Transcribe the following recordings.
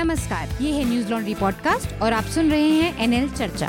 नमस्कार ये है न्यूज़ लॉन्ड्री पॉडकास्ट और आप सुन रहे हैं एनएल चर्चा।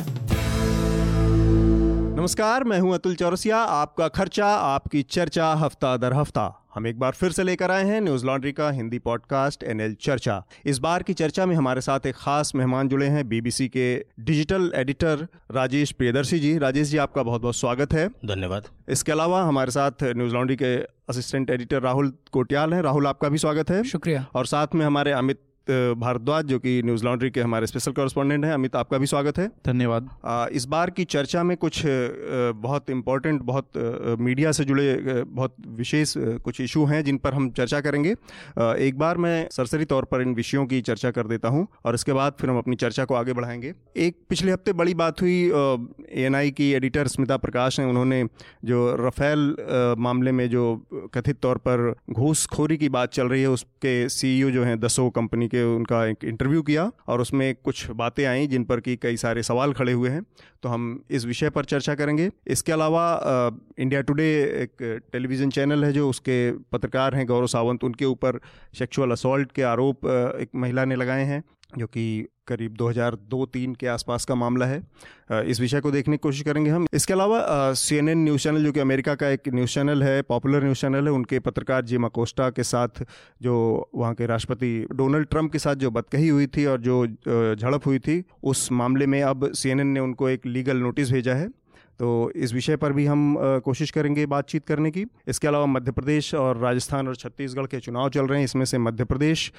नमस्कार मैं हूँ अतुल चौरसिया आपका खर्चा आपकी चर्चा हफ़्ता दर हफ़्ता। हम एक बार फिर से लेकर आए हैं न्यूज़ लॉन्ड्री का हिंदी पॉडकास्ट एनएल चर्चा। इस बार की चर्चा में हमारे साथ एक खास मेहमान जुड़े हैं बीबीसी के डिजिटल एडिटर राजेश प्रियदर्शी जी। राजेश जी आपका बहुत बहुत स्वागत है। धन्यवाद। इसके अलावा हमारे साथ न्यूज़ लॉन्ड्री के असिस्टेंट एडिटर राहुल कोटियाल हैं। राहुल आपका भी स्वागत है। शुक्रिया। और साथ में हमारे अमित भारद्वाज जो कि न्यूज़ लॉन्ड्री के हमारे स्पेशल कॉरेस्पॉन्डेंट हैं। अमित आपका भी स्वागत है। धन्यवाद। इस बार की चर्चा में कुछ बहुत इम्पोर्टेंट बहुत मीडिया से जुड़े बहुत विशेष कुछ इशू हैं जिन पर हम चर्चा करेंगे। एक बार मैं सरसरी तौर पर इन विषयों की चर्चा कर देता हूँ और इसके बाद फिर हम अपनी चर्चा को आगे बढ़ाएँगे। एक पिछले हफ़्ते बड़ी बात हुई एएनआई की एडिटर स्मिता प्रकाश ने उन्होंने जो रफेल मामले में जो कथित तौर पर घूसखोरी की बात चल रही है उसके सीईओ जो हैं दसो कंपनी के उनका एक इंटरव्यू किया और उसमें कुछ बातें आई जिन पर कि कई सारे सवाल खड़े हुए हैं। तो हम इस विषय पर चर्चा करेंगे। इसके अलावा इंडिया टुडे एक टेलीविज़न चैनल है जो उसके पत्रकार हैं गौरव सावंत। उनके ऊपर सेक्सुअल असोल्ट के आरोप एक महिला ने लगाए हैं। जो कि करीब 2002-3 के आसपास का मामला है। इस विषय को देखने की कोशिश करेंगे हम। इसके अलावा सी एन न्यूज़ चैनल, जो कि अमेरिका का एक न्यूज़ चैनल है, पॉपुलर न्यूज़ चैनल है, उनके पत्रकार जिम अकोस्टा के साथ जो वहाँ के राष्ट्रपति डोनाल्ड ट्रंप के साथ जो बदकही हुई थी और जो झड़प हुई थी, उस मामले में अब सीएनएन ने उनको एक लीगल नोटिस भेजा है। तो इस विषय पर भी हम कोशिश करेंगे बातचीत करने की। इसके अलावा मध्य प्रदेश और राजस्थान और छत्तीसगढ़ के चुनाव चल रहे हैं। इसमें से मध्य प्रदेश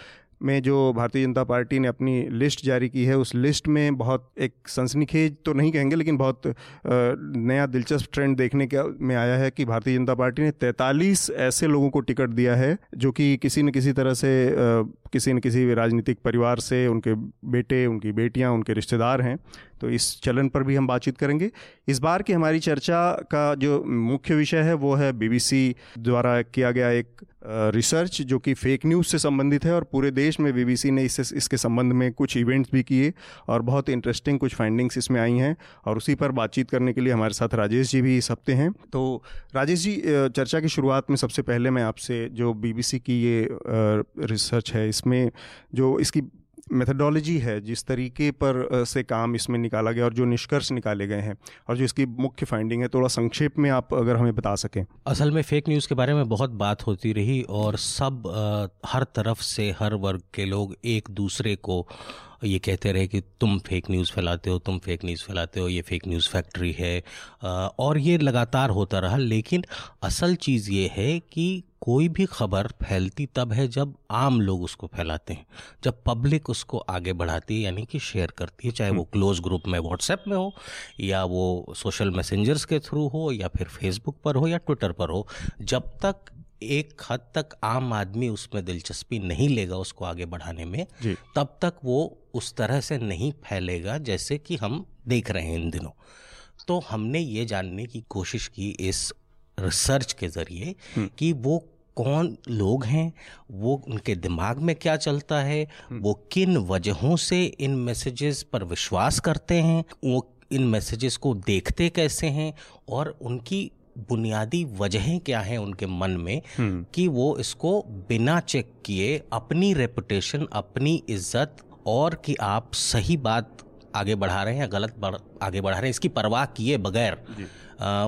में जो भारतीय जनता पार्टी ने अपनी लिस्ट जारी की है, उस लिस्ट में बहुत एक सनसनीखेज तो नहीं कहेंगे, लेकिन बहुत नया दिलचस्प ट्रेंड देखने के, में आया है कि भारतीय जनता पार्टी ने तैंतालीस ऐसे लोगों को टिकट दिया है, जो कि किसी न किसी तरह से किसी न किसी राजनीतिक परिवार से, उनके बेटे, उनकी बेटियाँ, उनके रिश्तेदार हैं तो इस चलन पर भी हम बातचीत करेंगे। इस बार की हमारी चर्चा का जो मुख्य विषय है, वो है बीबीसी द्वारा किया गया एक रिसर्च जो कि फेक न्यूज़ से संबंधित है और पूरे देश में बीबीसी ने इससे इसके संबंध में कुछ इवेंट्स भी किए और बहुत इंटरेस्टिंग कुछ फाइंडिंग्स इसमें आई हैं। और उसी पर बातचीत करने के लिए हमारे साथ राजेश जी भी इस हफ़्ते हैं। तो राजेश जी चर्चा की शुरुआत में सबसे पहले मैं आपसे जो बीबीसी की ये रिसर्च है, इसमें जो इसकी मेथडोलॉजी है जिस तरीके पर से काम इसमें निकाला गया और जो निष्कर्ष निकाले गए हैं और जो इसकी मुख्य फाइंडिंग है थोड़ा संक्षेप में आप अगर हमें बता सकें। असल में फेक न्यूज़ के बारे में बहुत बात होती रही और सब आ, हर तरफ़ से हर वर्ग के लोग एक दूसरे को ये कहते रहे कि तुम फेक न्यूज़ फैलाते हो तुम फेक न्यूज़ फैलाते हो ये फेक न्यूज़ फैक्ट्री है। और ये लगातार होता रहा लेकिन असल चीज़ ये है कि कोई भी खबर फैलती तब है जब आम लोग उसको फैलाते हैं जब पब्लिक उसको आगे बढ़ाती है यानी कि शेयर करती है चाहे वो क्लोज ग्रुप में व्हाट्सएप में हो या वो सोशल मैसेंजर्स के थ्रू हो या फिर फेसबुक पर हो या ट्विटर पर हो जब तक एक हद तक आम आदमी उसमें दिलचस्पी नहीं लेगा उसको आगे बढ़ाने में तब तक वो उस तरह से नहीं फैलेगा जैसे कि हम देख रहे हैं इन दिनों। तो हमने ये जानने की कोशिश की इस रिसर्च के ज़रिए हम्म। कि वो कौन लोग हैं? वो उनके दिमाग में क्या चलता है। वो किन वजहों से इन मैसेजेस पर विश्वास करते हैं? वो इन मैसेजेस को देखते कैसे हैं? और उनकी बुनियादी वजहें क्या हैं उनके मन में हम्म। कि वो इसको बिना चेक किए अपनी रेपुटेशन अपनी इज़्ज़त और कि आप सही बात आगे बढ़ा रहे हैं या गलत बढ़, आगे बढ़ा रहे हैं इसकी परवाह किए बगैर।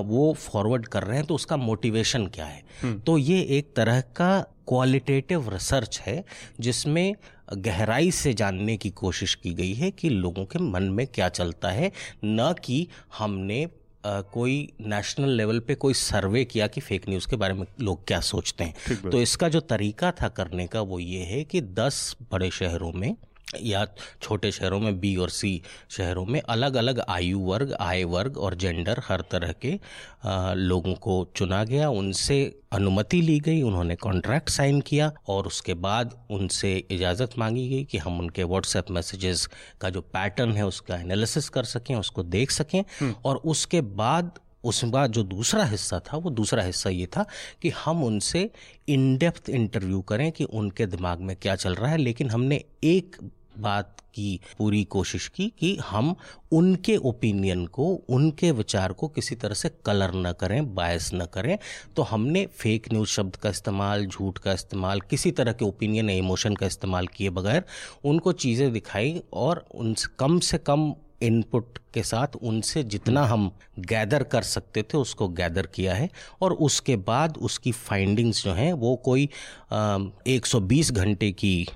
वो फॉरवर्ड कर रहे हैं तो उसका मोटिवेशन क्या है। तो ये एक तरह का क्वालिटेटिव रिसर्च है जिसमें गहराई से जानने की कोशिश की गई है कि लोगों के मन में क्या चलता है न कि हमने Uh, कोई नेशनल लेवल पे कोई सर्वे किया कि फेक न्यूज़ के बारे में लोग क्या सोचते हैं तो इसका जो तरीका था करने का वो ये है कि 10 बड़े शहरों में या छोटे शहरों में बी और सी शहरों में अलग अलग आयु वर्ग आय वर्ग और जेंडर हर तरह के आ, लोगों को चुना गया। उनसे अनुमति ली गई उन्होंने कॉन्ट्रैक्ट साइन किया और उसके बाद उनसे इजाज़त मांगी गई कि हम उनके व्हाट्सएप मैसेजेस का जो पैटर्न है उसका एनालिसिस कर सकें उसको देख सकें। हम्म। और उसके बाद उसके बाद जो दूसरा हिस्सा था वो दूसरा हिस्सा ये था कि हम उनसे इन डेप्थ इंटरव्यू करें कि उनके दिमाग में क्या चल रहा है। लेकिन हमने एक बात की, पूरी कोशिश की कि हम उनके ओपिनियन को, उनके विचार को किसी तरह से कलर न करें बायस न करें। तो हमने फेक न्यूज़ शब्द का इस्तेमाल, झूठ का इस्तेमाल, किसी तरह के ओपिनियन या इमोशन का इस्तेमाल किए बगैर उनको चीज़ें दिखाई और उनसे कम से कम इनपुट के साथ उनसे जितना हम गैदर कर सकते थे, उसको गैदर किया है। और उसके बाद उसकी फाइंडिंग्स जो हैं, वो कोई सौ बीस घंटे की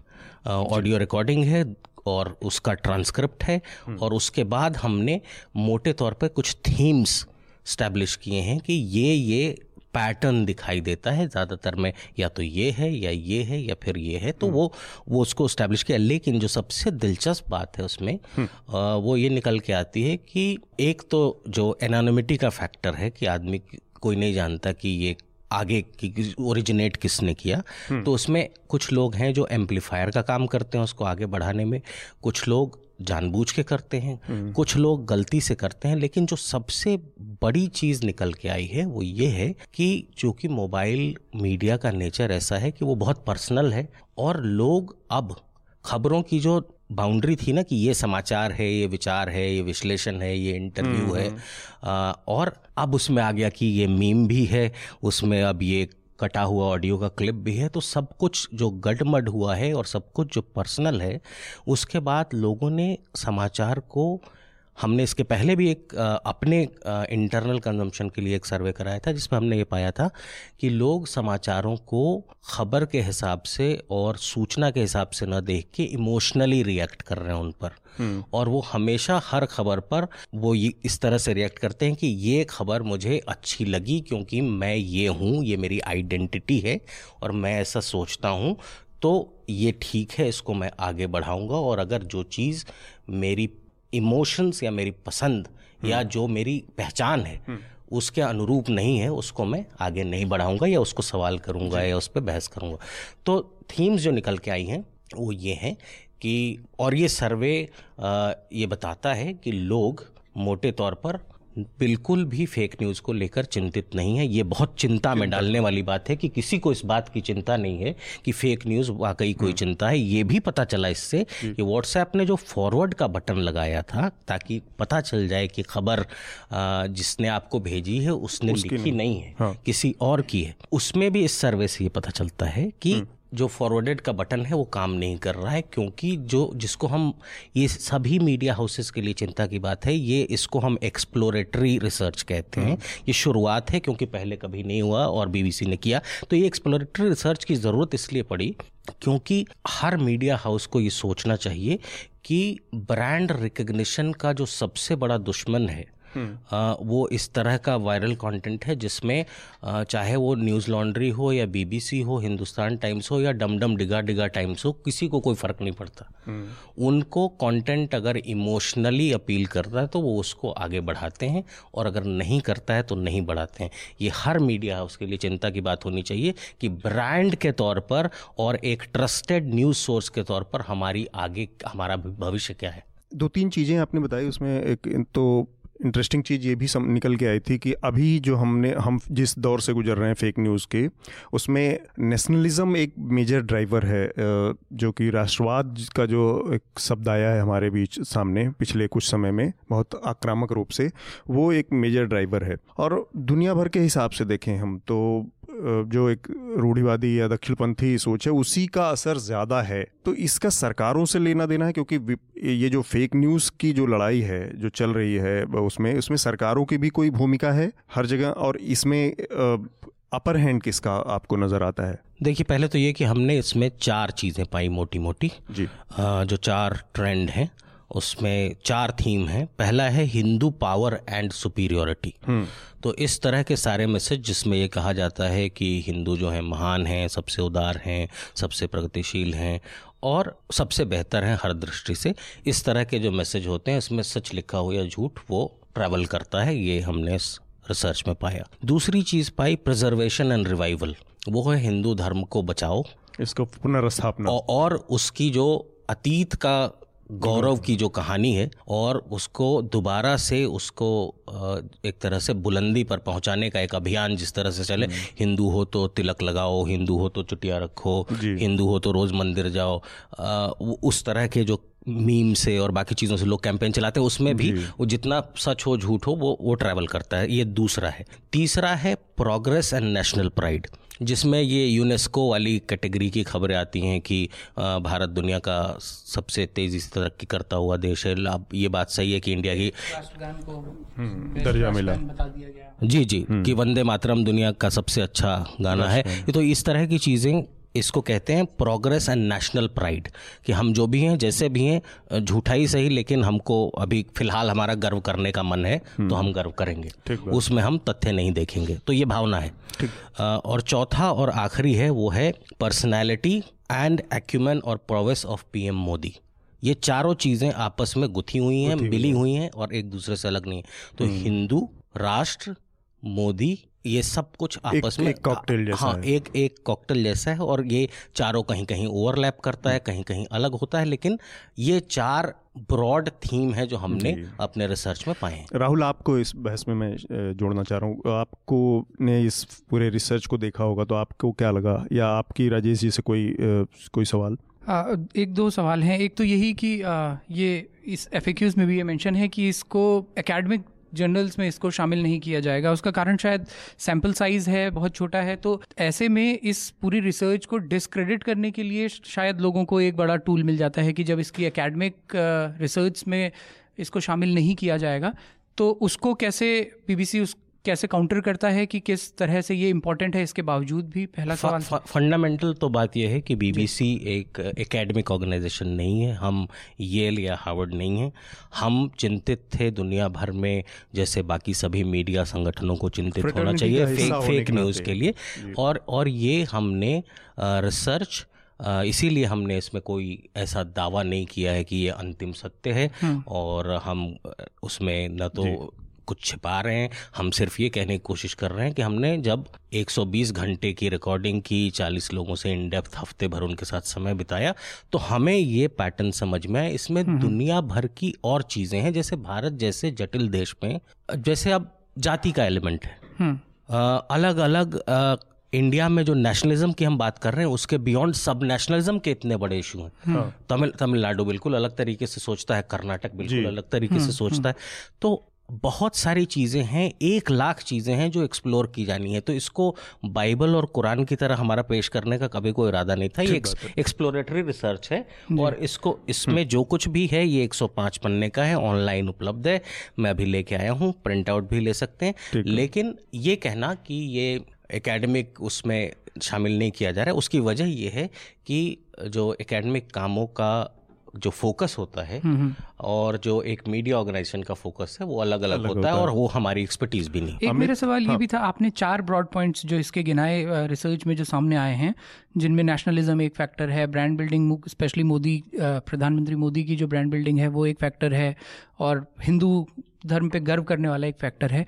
ऑडियो रिकॉर्डिंग है और उसका ट्रांसक्रिप्ट है हम्म। और उसके बाद हमने मोटे तौर पे कुछ थीम्स स्टैब्लिश किए हैं कि ये ये पैटर्न दिखाई देता है ज़्यादातर में या तो ये है या ये है या फिर ये है तो हम्म। वो वो उसको स्टैब्लिश किया लेकिन जो सबसे दिलचस्प बात है उसमें हम्म। वो ये निकल के आती है कि एक तो जो एनानोमिटी का फैक्टर है कि आदमी कोई नहीं जानता कि ये आगे की ओरिजिनेट किसने किया हम्म। तो उसमें कुछ लोग हैं जो एम्पलीफायर का काम करते हैं उसको आगे बढ़ाने में कुछ लोग जानबूझ के करते हैं हम्म। कुछ लोग गलती से करते हैं लेकिन जो सबसे बड़ी चीज़ निकल के आई है वो ये है कि चूँकि मोबाइल मीडिया का नेचर ऐसा है कि वो बहुत पर्सनल है और लोग अब खबरों की जो बाउंड्री थी ना कि ये समाचार है ये विचार है ये विश्लेषण है ये इंटरव्यू हम्म, है आ, हम्म। और अब उसमें आ गया कि ये मीम भी है उसमें अब ये कटा हुआ ऑडियो का क्लिप भी है तो सब कुछ जो गडमड हुआ है और सब कुछ जो पर्सनल है उसके बाद लोगों ने समाचार को हमने इसके पहले भी एक अपने इंटरनल कंजम्पशन के लिए एक सर्वे कराया था जिसमें हमने ये पाया था कि लोग समाचारों को खबर के हिसाब से और सूचना के हिसाब से न देख के इमोशनली रिएक्ट कर रहे हैं उन पर हम्म। और वो हमेशा हर खबर पर वो इस तरह से रिएक्ट करते हैं कि ये खबर मुझे अच्छी लगी क्योंकि मैं ये हूँ ये मेरी आइडेंटिटी है और मैं ऐसा सोचता हूँ तो ये ठीक है इसको मैं आगे बढ़ाऊँगा और अगर जो चीज़ मेरी इमोशंस या मेरी पसंद या हम्म। जो मेरी पहचान है हम्म। उसके अनुरूप नहीं है उसको मैं आगे नहीं बढ़ाऊँगा या उसको सवाल करूँगा या उस पर बहस करूँगा तो थीम्स जो निकल के आई हैं वो ये हैं कि और ये सर्वे ये बताता है कि लोग मोटे तौर पर बिल्कुल भी फेक न्यूज़ को लेकर चिंतित नहीं है ये बहुत चिंता में डालने वाली बात है कि किसी को इस बात की चिंता नहीं है कि फेक न्यूज़ वाकई कोई हम्म। चिंता है ये भी पता चला इससे कि व्हाट्सएप ने जो फॉरवर्ड का बटन लगाया था ताकि पता चल जाए कि खबर जिसने आपको भेजी है उसने लिखी नहीं, नहीं है हाँ। किसी और की है उसमें भी इस सर्वे से ये पता चलता है कि हम्म। जो फॉरवर्डेड का बटन है वो काम नहीं कर रहा है क्योंकि जो जिसको हम ये सभी मीडिया हाउसेस के लिए चिंता की बात है ये इसको हम एक्सप्लोरेटरी रिसर्च कहते हैं हम्म। ये शुरुआत है क्योंकि पहले कभी नहीं हुआ और बीबीसी ने किया तो ये एक्सप्लोरेटरी रिसर्च की ज़रूरत इसलिए पड़ी क्योंकि हर मीडिया हाउस को ये सोचना चाहिए कि ब्रांड रिकग्निशन का जो सबसे बड़ा दुश्मन है आ, वो इस तरह का वायरल कंटेंट है जिसमें चाहे वो न्यूज़ लॉन्ड्री हो या बीबीसी हो हिंदुस्तान टाइम्स हो या डम डम डिगा डिगा टाइम्स हो किसी को कोई फ़र्क नहीं पड़ता। उनको कंटेंट अगर इमोशनली अपील करता है तो वो उसको आगे बढ़ाते हैं और अगर नहीं करता है तो नहीं बढ़ाते हैं। ये हर मीडिया हाउस के लिए चिंता की बात होनी चाहिए कि ब्रांड के तौर पर और एक ट्रस्टेड न्यूज़ सोर्स के तौर पर हमारी आगे हमारा भविष्य क्या है। दो तीन चीज़ें आपने बताई उसमें एक तो इंटरेस्टिंग चीज़ ये भी सम, निकल के आई थी कि अभी जो हमने हम जिस दौर से गुजर रहे हैं फेक न्यूज़ के उसमें नेशनलिज्म एक मेजर ड्राइवर है जो कि राष्ट्रवाद का जो एक शब्द आया है हमारे बीच सामने पिछले कुछ समय में बहुत आक्रामक रूप से वो एक मेजर ड्राइवर है। और दुनिया भर के हिसाब से देखें हम तो जो एक रूढ़िवादी या दक्षिणपंथी सोच है उसी का असर ज़्यादा है। तो इसका सरकारों से लेना देना है क्योंकि ये जो फेक न्यूज़ की जो लड़ाई है जो चल रही है उसमें उसमें सरकारों की भी कोई भूमिका है हर जगह और इसमें अपर हैंड किसका आपको नज़र आता है? देखिए पहले तो ये कि हमने इसमें चार चीज़ें पाई मोटी मोटी जी। आ, जो चार ट्रेंड हैं उसमें चार थीम हैं। पहला है हिंदू पावर एंड सुपीरियोरिटी। तो इस तरह के सारे मैसेज जिसमें ये कहा जाता है कि हिंदू जो है महान हैं सबसे उदार हैं सबसे प्रगतिशील हैं और सबसे बेहतर हैं हर दृष्टि से इस तरह के जो मैसेज होते हैं इसमें सच लिखा हुआ या झूठ वो ट्रैवल करता है ये हमने इस रिसर्च में पाया। दूसरी चीज़ पाई प्रिजर्वेशन एंड रिवाइवल वो है हिंदू धर्म को बचाओ। इसको पुनर्स्थापना। और उसकी जो अतीत का गौरव की जो कहानी है और उसको दोबारा से उसको एक तरह से बुलंदी पर पहुँचाने का एक अभियान जिस तरह से चले हम्म। हिंदू हो तो तिलक लगाओ हिंदू हो तो चुटिया रखो हिंदू हो तो रोज मंदिर जाओ उस तरह के जो मीम से और बाकी चीज़ों से लोग कैंपेन चलाते हैं उसमें भी वो जितना सच हो झूठ हो वो वो ट्रैवल करता है ये दूसरा है। तीसरा है प्रोग्रेस एंड नेशनल प्राइड जिसमें ये यूनेस्को वाली कैटेगरी की खबरें आती हैं कि भारत दुनिया का सबसे तेज़ी से तरक्की करता हुआ देश है। अब ये बात सही है कि इंडिया की हम्म, दर्जा मिला। जी जी हम्म। कि वंदे मातरम दुनिया का सबसे अच्छा गाना है। तो इस तरह की चीज़ें इसको कहते हैं प्रोग्रेस एंड नेशनल प्राइड कि हम जो भी हैं जैसे भी हैं झूठा ही सही लेकिन हमको अभी फ़िलहाल हमारा गर्व करने का मन है तो हम्म। हम गर्व करेंगे। उसमें हम तथ्य नहीं देखेंगे। तो ये भावना है। और चौथा और आखिरी है वो है पर्सनैलिटी एंड एक्यूमेन और प्रोवेस ऑफ़ पीएम मोदी ये चारों चीज़ें आपस में गुथी हुई हैं मिली हुई हैं और एक दूसरे से अलग नहीं है। तो हम्म। हिंदू राष्ट्र मोदी ये सब कुछ आपस एक, में एक कॉकटेल जैसा हाँ है। एक एक कॉकटेल जैसा है और ये चारों कहीं कहीं ओवरलैप करता है कहीं कहीं अलग होता है लेकिन ये चार ब्रॉड थीम है जो हमने अपने रिसर्च में पाए हैं। राहुल आपको इस बहस में मैं जोड़ना चाह रहा हूँ। आपको ने इस पूरे रिसर्च को देखा होगा तो आपको क्या लगा? या आपकी राजेश जी से कोई कोई सवाल? एक दो सवाल हैं। एक तो यही कि ये इस एफ़ में भी ये मेंशन है कि इसको एकेडमिक जर्नल्स में इसको शामिल नहीं किया जाएगा। उसका कारण शायद सैंपल साइज़ है, बहुत छोटा है। तो ऐसे में इस पूरी रिसर्च को डिसक्रेडिट करने के लिए शायद लोगों को एक बड़ा टूल मिल जाता है कि जब इसकी एकेडमिक रिसर्च में इसको शामिल नहीं किया जाएगा तो उसको कैसे बीबीसी उस कैसे काउंटर करता है कि किस तरह से ये इम्पोर्टेंट है इसके बावजूद भी? पहला सवाल फंडामेंटल तो बात यह है कि बीबीसी एक एकेडमिक ऑर्गेनाइजेशन नहीं है हम येल या हार्वर्ड नहीं है। हम चिंतित थे दुनिया भर में जैसे बाकी सभी मीडिया संगठनों को चिंतित होना चाहिए फेक फेक न्यूज़ के लिए। और और ये हमने रिसर्च इसीलिए हमने इसमें कोई ऐसा दावा नहीं किया है कि ये अंतिम सत्य है। हम्म। और हम उसमें न तो कुछ छिपा रहे हैं। हम सिर्फ़ ये कहने की कोशिश कर रहे हैं कि हमने जब 120 घंटे की रिकॉर्डिंग की 40 लोगों से इन डेप्थ हफ़्ते भर उनके साथ समय बिताया तो हमें ये पैटर्न समझ में आया। इसमें हम्म, हम्म। दुनिया भर की और चीज़ें हैं जैसे भारत जैसे जटिल देश में जैसे अब जाति का एलिमेंट है। हम्म। अलग अलग आ, इंडिया में जो नेशनलिज्म की हम बात कर रहे हैं उसके बियॉन्ड सब नेशनलिज्म के इतने बड़े इशू हैं। हाँ। तमिल तमिलनाडु बिल्कुल अलग तरीके से सोचता है कर्नाटक बिल्कुल अलग तरीके से सोचता है। तो बहुत सारी चीज़ें हैं एक लाख चीज़ें हैं जो एक्सप्लोर की जानी है। तो इसको बाइबल और कुरान की तरह हमारा पेश करने का कभी कोई इरादा नहीं था। ये एक्सप्लोरेटरी रिसर्च है। और इसको इसमें। जो कुछ भी है ये 105 पन्ने का है ऑनलाइन उपलब्ध है। मैं अभी लेके आया हूँ प्रिंट आउट भी ले सकते हैं। लेकिन ये कहना कि ये एकेडमिक उसमें शामिल नहीं किया जा रहा है। उसकी वजह यह है कि जो एकेडमिक कामों का जो फोकस होता है हम्म, हम्म। और जो एक मीडिया ऑर्गेनाइजेशन का फोकस है वो अलग अलग, अलग होता, होता, है और वो हमारी एक्सपर्टीज भी नहीं एक मेरा सवाल हाँ। ये भी था आपने चार ब्रॉड पॉइंट्स जो इसके गिनाए रिसर्च में जो सामने आए हैं जिनमें नेशनलिज्म एक फैक्टर है ब्रांड बिल्डिंग स्पेशली मोदी प्रधानमंत्री मोदी की जो ब्रांड बिल्डिंग है वो एक फैक्टर है और हिंदू धर्म पे गर्व करने वाला एक फैक्टर है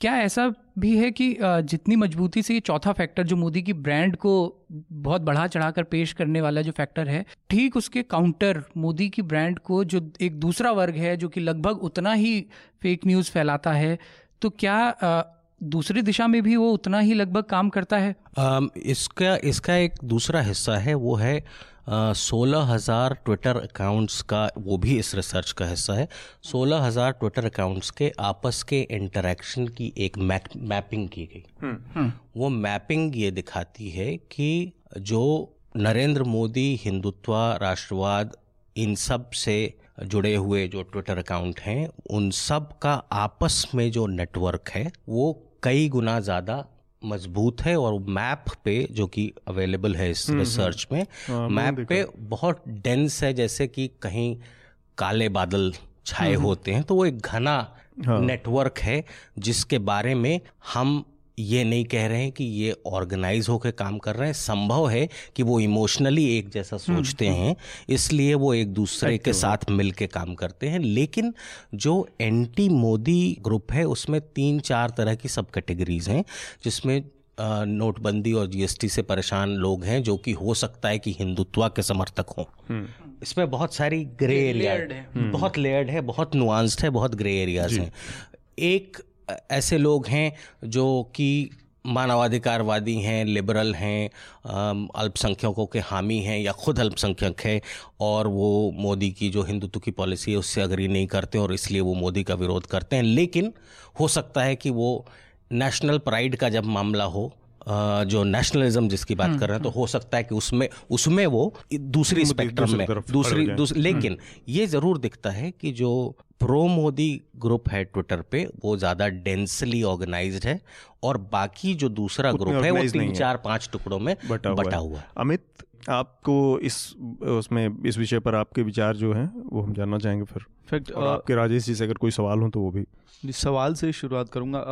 क्या ऐसा भी है कि जितनी मजबूती से ये चौथा फैक्टर जो मोदी की ब्रांड को बहुत बढ़ा चढ़ाकर पेश करने वाला जो फैक्टर है, ठीक उसके काउंटर मोदी की ब्रांड को जो एक दूसरा वर्ग है, जो कि लगभग उतना ही फेक न्यूज़ फैलाता है तो क्या दूसरी दिशा में भी वो उतना ही लगभग काम करता है? इसका इसका एक दूसरा हिस्सा है, वो है सोलह हज़ार ट्विटर अकाउंट्स का वो भी इस रिसर्च का हिस्सा है सोलह हज़ार ट्विटर अकाउंट्स के आपस के इंटरेक्शन की एक मैपिंग की गई हम्म। हम्म। वो मैपिंग ये दिखाती है कि जो नरेंद्र मोदी हिंदुत्व राष्ट्रवाद इन सबसे जुड़े हुए जो ट्विटर अकाउंट हैं उन सब का आपस में जो नेटवर्क है वो कई गुना ज़्यादा मज़बूत है और मैप पे जो कि अवेलेबल है इस रिसर्च में आ, में मैप हाँ, पे बहुत डेंस है जैसे कि कहीं काले बादल छाए हम्म, होते हैं तो वो एक घना हाँ। नेटवर्क है जिसके बारे में हम ये नहीं कह रहे हैं कि ये ऑर्गेनाइज होकर काम कर रहे हैं। संभव है कि वो इमोशनली एक जैसा हम्म, सोचते हम्म। हैं इसलिए वो एक दूसरे के साथ मिल के काम करते हैं। लेकिन जो एंटी मोदी ग्रुप है उसमें तीन चार तरह की सब कैटेगरीज हैं जिसमें नोटबंदी और जीएसटी से परेशान लोग हैं जो कि हो सकता है कि हिंदुत्व के समर्थक हों। हम्म। इसमें बहुत सारी ग्रे एरिया बहुत लेयर्ड है बहुत नुआंस्ड है बहुत ग्रे एरियाज़ हैं। एक ऐसे लोग हैं जो कि मानवाधिकारवादी हैं लिबरल हैं अल्पसंख्यकों के हामी हैं या खुद अल्पसंख्यक हैं और वो मोदी की जो हिंदुत्व की पॉलिसी है उससे अग्री नहीं करते और इसलिए वो मोदी का विरोध करते हैं। लेकिन हो सकता है कि वो नेशनल प्राइड का जब मामला हो जो नेशनलिज्म जिसकी बात कर रहे हैं तो हो सकता है कि उसमें उसमें वो दूसरी स्पेक्ट्रम में दूसरी दूसरी लेकिन ये ज़रूर दिखता है कि जो प्रो मोदी ग्रुप है ट्विटर पे वो ज़्यादा डेंसली ऑर्गेनाइज्ड है और बाकी जो दूसरा ग्रुप है वो तीन चार पाँच टुकड़ों में बटा, बटा हुआ है। अमित आपको इस उसमें इस विषय पर आपके विचार जो हैं वो हम जानना चाहेंगे फिर। फैक्ट आपके राजेश जी से अगर कोई सवाल हो तो वो भी। जी सवाल से शुरुआत करूँगा।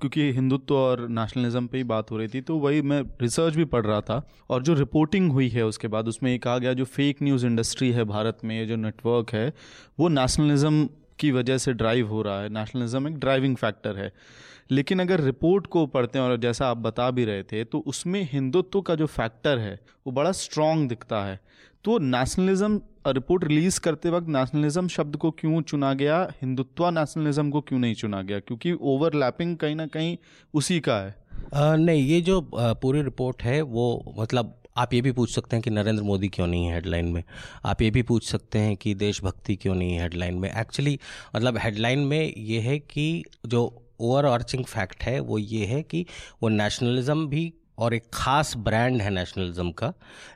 क्योंकि हिंदुत्व और नेशनलिज्म पे ही बात हो रही थी तो वही मैं रिसर्च भी पढ़ रहा था और जो रिपोर्टिंग हुई है उसके बाद उसमें ये कहा गया जो फेक न्यूज़ इंडस्ट्री है भारत में ये जो नेटवर्क है वो नेशनलिज्म की वजह से ड्राइव हो रहा है। नेशनलिज्म एक ड्राइविंग फैक्टर है। लेकिन अगर रिपोर्ट को पढ़ते हैं और जैसा आप बता भी रहे थे तो उसमें हिंदुत्व का जो फैक्टर है वो बड़ा स्ट्रॉन्ग दिखता है। तो नेशनलिज्म रिपोर्ट रिलीज़ करते वक्त नेशनलिज्म शब्द को क्यों चुना गया? हिंदुत्व नेशनलिज्म को क्यों नहीं चुना गया? क्योंकि ओवरलैपिंग कहीं ना कहीं उसी का है। आ, नहीं ये जो पूरी रिपोर्ट है वो मतलब आप ये भी पूछ सकते हैं कि नरेंद्र मोदी क्यों नहीं है हेडलाइन में। आप ये भी पूछ सकते हैं कि देशभक्ति क्यों नहीं है हेडलाइन में। एक्चुअली मतलब हेडलाइन में ये है कि जो ओवर आर्चिंग फैक्ट है वो ये है कि वो नेशनलिज्म भी और एक ख़ास ब्रांड है नेशनलिज्म का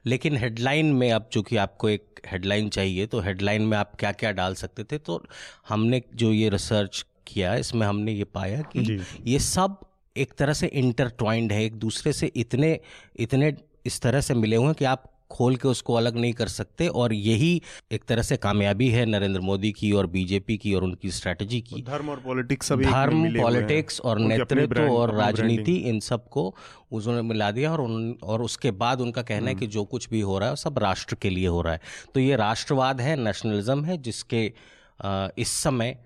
लेकिन हेडलाइन में अब चूँकि आपको एक हेडलाइन चाहिए तो हेडलाइन में आप क्या क्या डाल सकते थे तो हमने जो ये रिसर्च किया इसमें हमने ये पाया कि ये सब एक तरह से इंटरट्वाइंड है एक दूसरे से इतने इतने इस तरह से मिले हुए हैं कि आप खोल के उसको अलग नहीं कर सकते और यही एक तरह से कामयाबी है नरेंद्र मोदी की और बीजेपी की और उनकी स्ट्रैटेजी की धर्म और पॉलिटिक्स धर्म पॉलिटिक्स और नेतृत्व और राजनीति इन सबको उन्होंने मिला दिया और उन और उसके बाद उनका कहना है कि हम्म। जो कुछ भी हो रहा है सब राष्ट्र के लिए हो रहा है तो ये राष्ट्रवाद है नेशनलिज्म है जिसके इस समय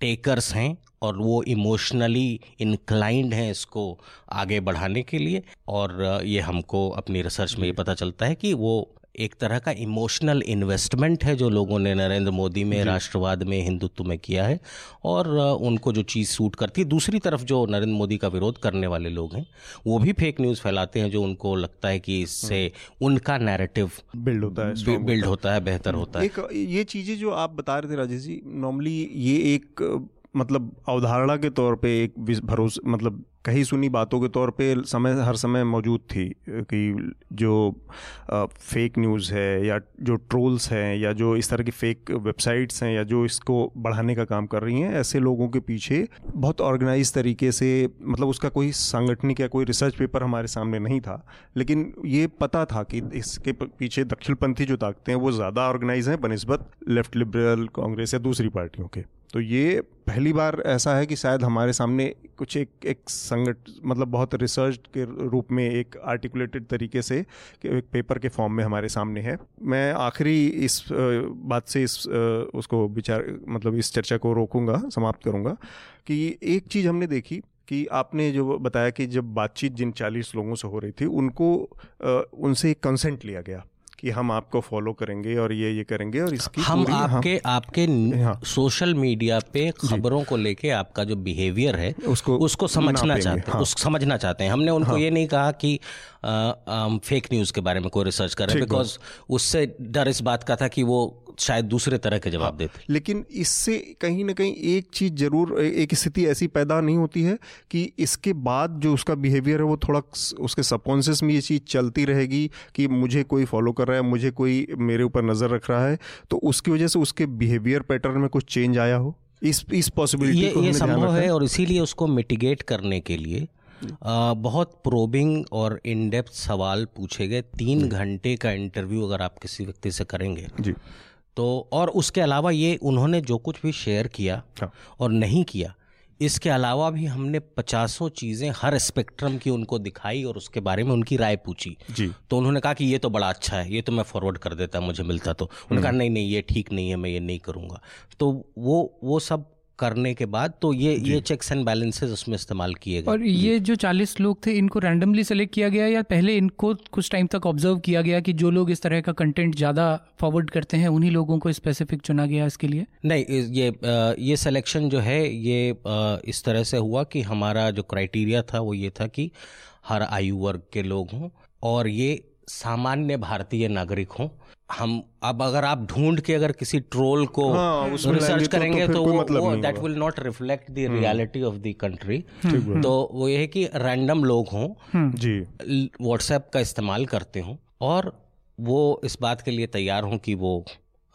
टेकर्स हम्म। हैं और वो इमोशनली इनक्लाइंड हैं इसको आगे बढ़ाने के लिए। और ये हमको अपनी रिसर्च में ये पता चलता है कि वो एक तरह का इमोशनल इन्वेस्टमेंट है जो लोगों ने नरेंद्र मोदी में राष्ट्रवाद में हिंदुत्व में किया है। और उनको जो चीज़ सूट करती है दूसरी तरफ़ जो नरेंद्र मोदी का विरोध करने वाले लोग हैं वो भी फेक न्यूज़ फैलाते हैं जो उनको लगता है कि इससे उनका नैरेटिव बिल्ड होता है बिल्ड होता है। बेहतर होता है। एक ये चीज़ें जो आप बता रहे थे राजेश जी नॉर्मली ये एक मतलब अवधारणा के तौर पे एक भरोसे मतलब कही सुनी बातों के तौर पे समय, हर समय मौजूद थी कि जो फेक न्यूज़ है या जो ट्रोल्स हैं या जो इस तरह की फेक वेबसाइट्स हैं या जो इसको बढ़ाने का काम कर रही हैं, ऐसे लोगों के पीछे बहुत ऑर्गेनाइज तरीके से मतलब उसका कोई सांगठनिक या कोई रिसर्च पेपर हमारे सामने नहीं था। लेकिन ये पता था कि इसके पीछे दक्षिणपंथी जो ताकतें हैं, वो ज़्यादा ऑर्गेनाइज हैं, बनस्बत लेफ़्ट लिबरल कांग्रेस या दूसरी पार्टियों के। तो ये पहली बार ऐसा है कि शायद हमारे सामने कुछ एक एक संगठ मतलब बहुत रिसर्च के रूप में एक आर्टिकुलेटेड तरीके से कि एक पेपर के फॉर्म में हमारे सामने है। मैं आखिरी इस बात से इस उसको विचार मतलब इस चर्चा को रोकूँगा, समाप्त करूँगा कि एक चीज़ हमने देखी कि आपने जो बताया कि जब बातचीत जिन चालीस लोगों से हो रही थी, उनको उनसे एक कंसेंट लिया गया। कि हम आपको फॉलो करेंगे और ये ये करेंगे और इसकी हम आपके हम, आपके हाँ, सोशल मीडिया पे खबरों को लेके आपका जो बिहेवियर है उसको उसको समझना चाहते हैं। हाँ, उस समझना चाहते हैं। हमने उनको हाँ, ये नहीं कहा कि फेक न्यूज़ के बारे में कोई रिसर्च कर रहे हैं बिकॉज़ उससे डर इस बात का था कि वो शायद दूसरे तरह के जवाब हाँ, देते। लेकिन इससे कहीं ना कहीं एक चीज़ ज़रूर एक स्थिति ऐसी पैदा नहीं होती है कि इसके बाद जो उसका बिहेवियर है वो थोड़ा उसके सबकॉन्शियस में ये चीज़ चलती रहेगी कि मुझे कोई फॉलो कर रहा है मुझे कोई मेरे ऊपर नज़र रख रहा है तो उसकी वजह से उसके बिहेवियर पैटर्न में कुछ चेंज आया हो। इस इस पॉसिबिलिटी ये, ये संभव है और इसीलिए उसको मिटिगेट करने के लिए आ, बहुत प्रोबिंग और इन डेप्थ सवाल पूछे गए। तीन घंटे का इंटरव्यू अगर आप किसी व्यक्ति से करेंगे जी। तो और उसके अलावा ये उन्होंने जो कुछ भी शेयर किया हाँ। और नहीं किया इसके अलावा भी हमने पचासों चीज़ें हर स्पेक्ट्रम की उनको दिखाई और उसके बारे में उनकी राय पूछी जी तो उन्होंने कहा कि ये तो बड़ा अच्छा है ये तो मैं फॉरवर्ड कर देता मुझे मिलता तो उन्होंने कहा हम्म। नहीं नहीं ये ठीक नहीं है मैं ये नहीं करूँगा तो वो वो सब करने के बाद तो ये ये चेक्स एंड बैलेंसेस उसमें इस्तेमाल किए गए। और ये जो। चालीस लोग थे इनको रैंडमली सेलेक्ट किया गया या पहले इनको कुछ टाइम तक ऑब्ज़र्व किया गया कि जो लोग इस तरह का कंटेंट ज़्यादा फॉरवर्ड करते हैं उन्हीं लोगों को स्पेसिफिक चुना गया इसके लिए? नहीं ये ये सिलेक्शन जो है ये इस तरह से हुआ कि हमारा जो क्राइटेरिया था वो ये था कि हर आयु वर्ग के लोग हों और ये सामान्य भारतीय नागरिक हों हम अब अगर आप ढूंढ के अगर किसी ट्रोल को हाँ, रिसर्च तो- करेंगे तो, तो, तो मतलब वो that will not reflect the reality of the country तो वो ये है कि रैंडम लोग हों हम्म। जी। व्हाट्सएप का इस्तेमाल करते हों और वो इस बात के लिए तैयार हों कि वो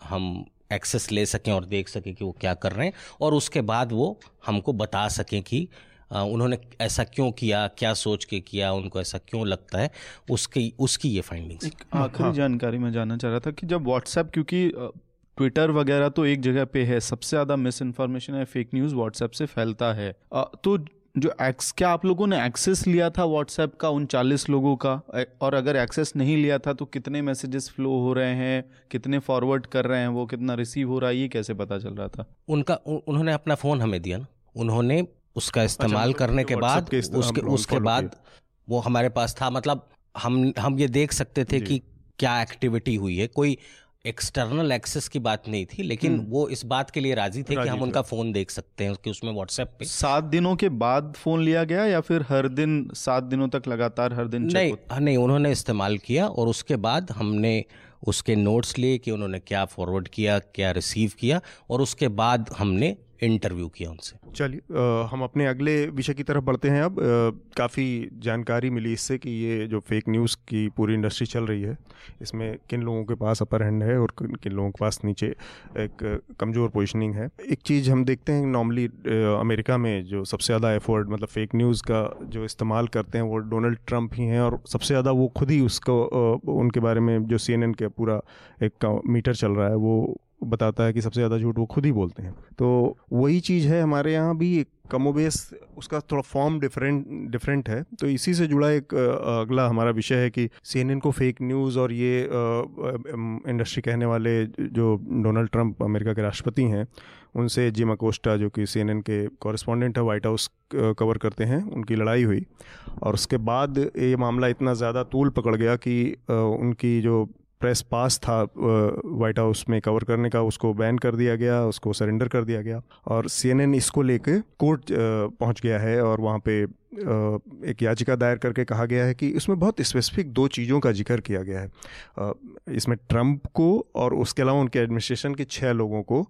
हम एक्सेस ले सकें और देख सकें कि वो क्या कर रहे हैं और उसके बाद वो हमको बता सकें कि उन्होंने ऐसा क्यों किया क्या सोच के किया उनको ऐसा क्यों लगता है? उसकी उसकी ये फाइंडिंग्स एक आखिरी हाँ। जानकारी मैं जानना चाह रहा था कि जब व्हाट्सएप क्योंकि ट्विटर वगैरह तो एक जगह पे है सबसे ज़्यादा मिस इन्फॉर्मेशन है फेक न्यूज़ व्हाट्सएप से फैलता है। तो जो एक्स क्या आप लोगों ने एक्सेस लिया था व्हाट्सएप का उन चालीस लोगों का? और अगर एक्सेस नहीं लिया था तो कितने मैसेजेस फ्लो हो रहे हैं? कितने फॉरवर्ड कर रहे हैं वो? कितना रिसीव हो रहा है? ये कैसे पता चल रहा था? उनका उन्होंने अपना फ़ोन हमें दिया ना। उन्होंने उसका अच्छा, इस्तेमाल अच्छा, करने के बाद उसके उसके बाद वो हमारे पास था। मतलब हम हम ये देख सकते थे कि क्या एक्टिविटी हुई है। कोई एक्सटर्नल एक्सेस की बात नहीं थी लेकिन हम्म। वो इस बात के लिए राज़ी थे राज़ी कि हम उनका फ़ोन देख सकते हैं कि उसमें व्हाट्सएप पे। सात दिनों के बाद फ़ोन लिया गया या फिर हर दिन सात दिनों तक लगातार हर दिन नहीं नहीं उन्होंने इस्तेमाल किया और उसके बाद हमने उसके नोट्स लिए कि उन्होंने क्या फॉरवर्ड किया क्या रिसीव किया और उसके बाद हमने इंटरव्यू किया उनसे। चलिए हम अपने अगले विषय की तरफ़ बढ़ते हैं अब। काफ़ी जानकारी मिली इससे कि ये जो फेक न्यूज़ की पूरी इंडस्ट्री चल रही है, इसमें किन लोगों के पास अपर हैंड है और किन लोगों के पास नीचे एक कमज़ोर पोजिशनिंग है। एक चीज़ हम देखते हैं नॉर्मली अमेरिका में जो सबसे ज़्यादा एफर्ट मतलब फेक न्यूज़ का जो इस्तेमाल करते हैं, वो डोनाल्ड ट्रंप ही हैं और सबसे ज़्यादा वो खुद ही उसको उनके बारे में जो सी का पूरा एक मीटर चल रहा है, वो बताता है कि सबसे ज़्यादा झूठ वो खुद ही बोलते हैं। तो वही चीज़ है हमारे यहाँ भी कमोबेश, उसका थोड़ा फॉर्म डिफरेंट डिफरेंट है। तो इसी से जुड़ा एक अगला हमारा विषय है कि सीएनएन को फेक न्यूज़ और ये इंडस्ट्री कहने वाले जो डोनाल्ड ट्रंप अमेरिका के राष्ट्रपति हैं, उनसे जिम अकोस्टा जो कि सीएनएन के कॉरेस्पॉन्डेंट है वाइट हाउस कवर करते हैं, उनकी लड़ाई हुई। और उसके बाद ये मामला इतना ज़्यादा तूल पकड़ गया कि उनकी जो प्रेस पास था वाइट हाउस में कवर करने का, उसको बैन कर दिया गया, उसको सरेंडर कर दिया गया और सीएनएन इसको लेके कोर्ट पहुँच गया है और वहाँ पे एक याचिका दायर करके कहा गया है कि इसमें बहुत स्पेसिफिक दो चीज़ों का ज़िक्र किया गया है। इसमें ट्रंप को और उसके अलावा उनके एडमिनिस्ट्रेशन के छः लोगों को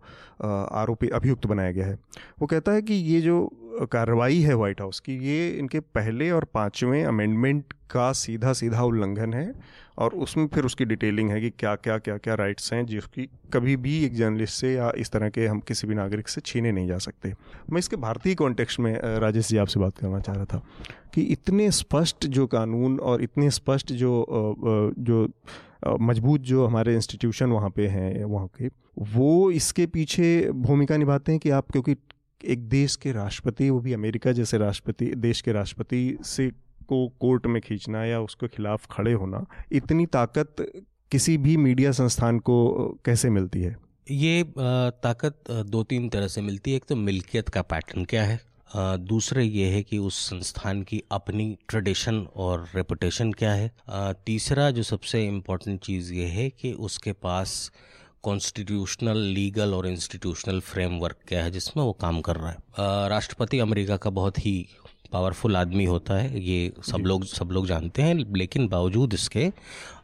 आरोपी अभियुक्त बनाया गया है। वो कहता है कि ये जो कार्रवाई है वाइट हाउस की, ये इनके पहले और पाँचवें अमेंडमेंट का सीधा सीधा उल्लंघन है। और उसमें फिर उसकी डिटेलिंग है कि क्या क्या क्या क्या राइट्स हैं जिसकी कभी भी एक जर्नलिस्ट से या इस तरह के हम किसी भी नागरिक से छीने नहीं जा सकते। मैं इसके भारतीय कॉन्टेक्स्ट में राजेश जी आपसे बात करना चाह रहा था कि इतने स्पष्ट जो कानून और इतने स्पष्ट जो जो मज़बूत जो हमारे इंस्टीट्यूशन वहाँ पे हैं, वहाँ के, वो इसके पीछे भूमिका निभाते हैं कि आप, क्योंकि एक देश के राष्ट्रपति, वो भी अमेरिका जैसे राष्ट्रपति, देश के राष्ट्रपति से को कोर्ट में खींचना या उसके खिलाफ खड़े होना, इतनी ताकत किसी भी मीडिया संस्थान को कैसे मिलती है? ये ताकत दो तीन तरह से मिलती है। एक तो मिल्कियत का पैटर्न क्या है? दूसरे ये है कि उस संस्थान की अपनी ट्रेडिशन और रेपुटेशन क्या है? तीसरा जो सबसे इम्पोर्टेंट चीज़ ये है कि उसके पास कॉन्स्टिट्यूशनल, लीगल और इंस्टीट्यूशनल फ्रेमवर्क क्या है, जिसमें वो काम कर रहा है। राष्ट्रपति अमेरिका का बहुत ही पावरफुल आदमी होता है ये सब लोग सब लोग जानते हैं लेकिन बावजूद इसके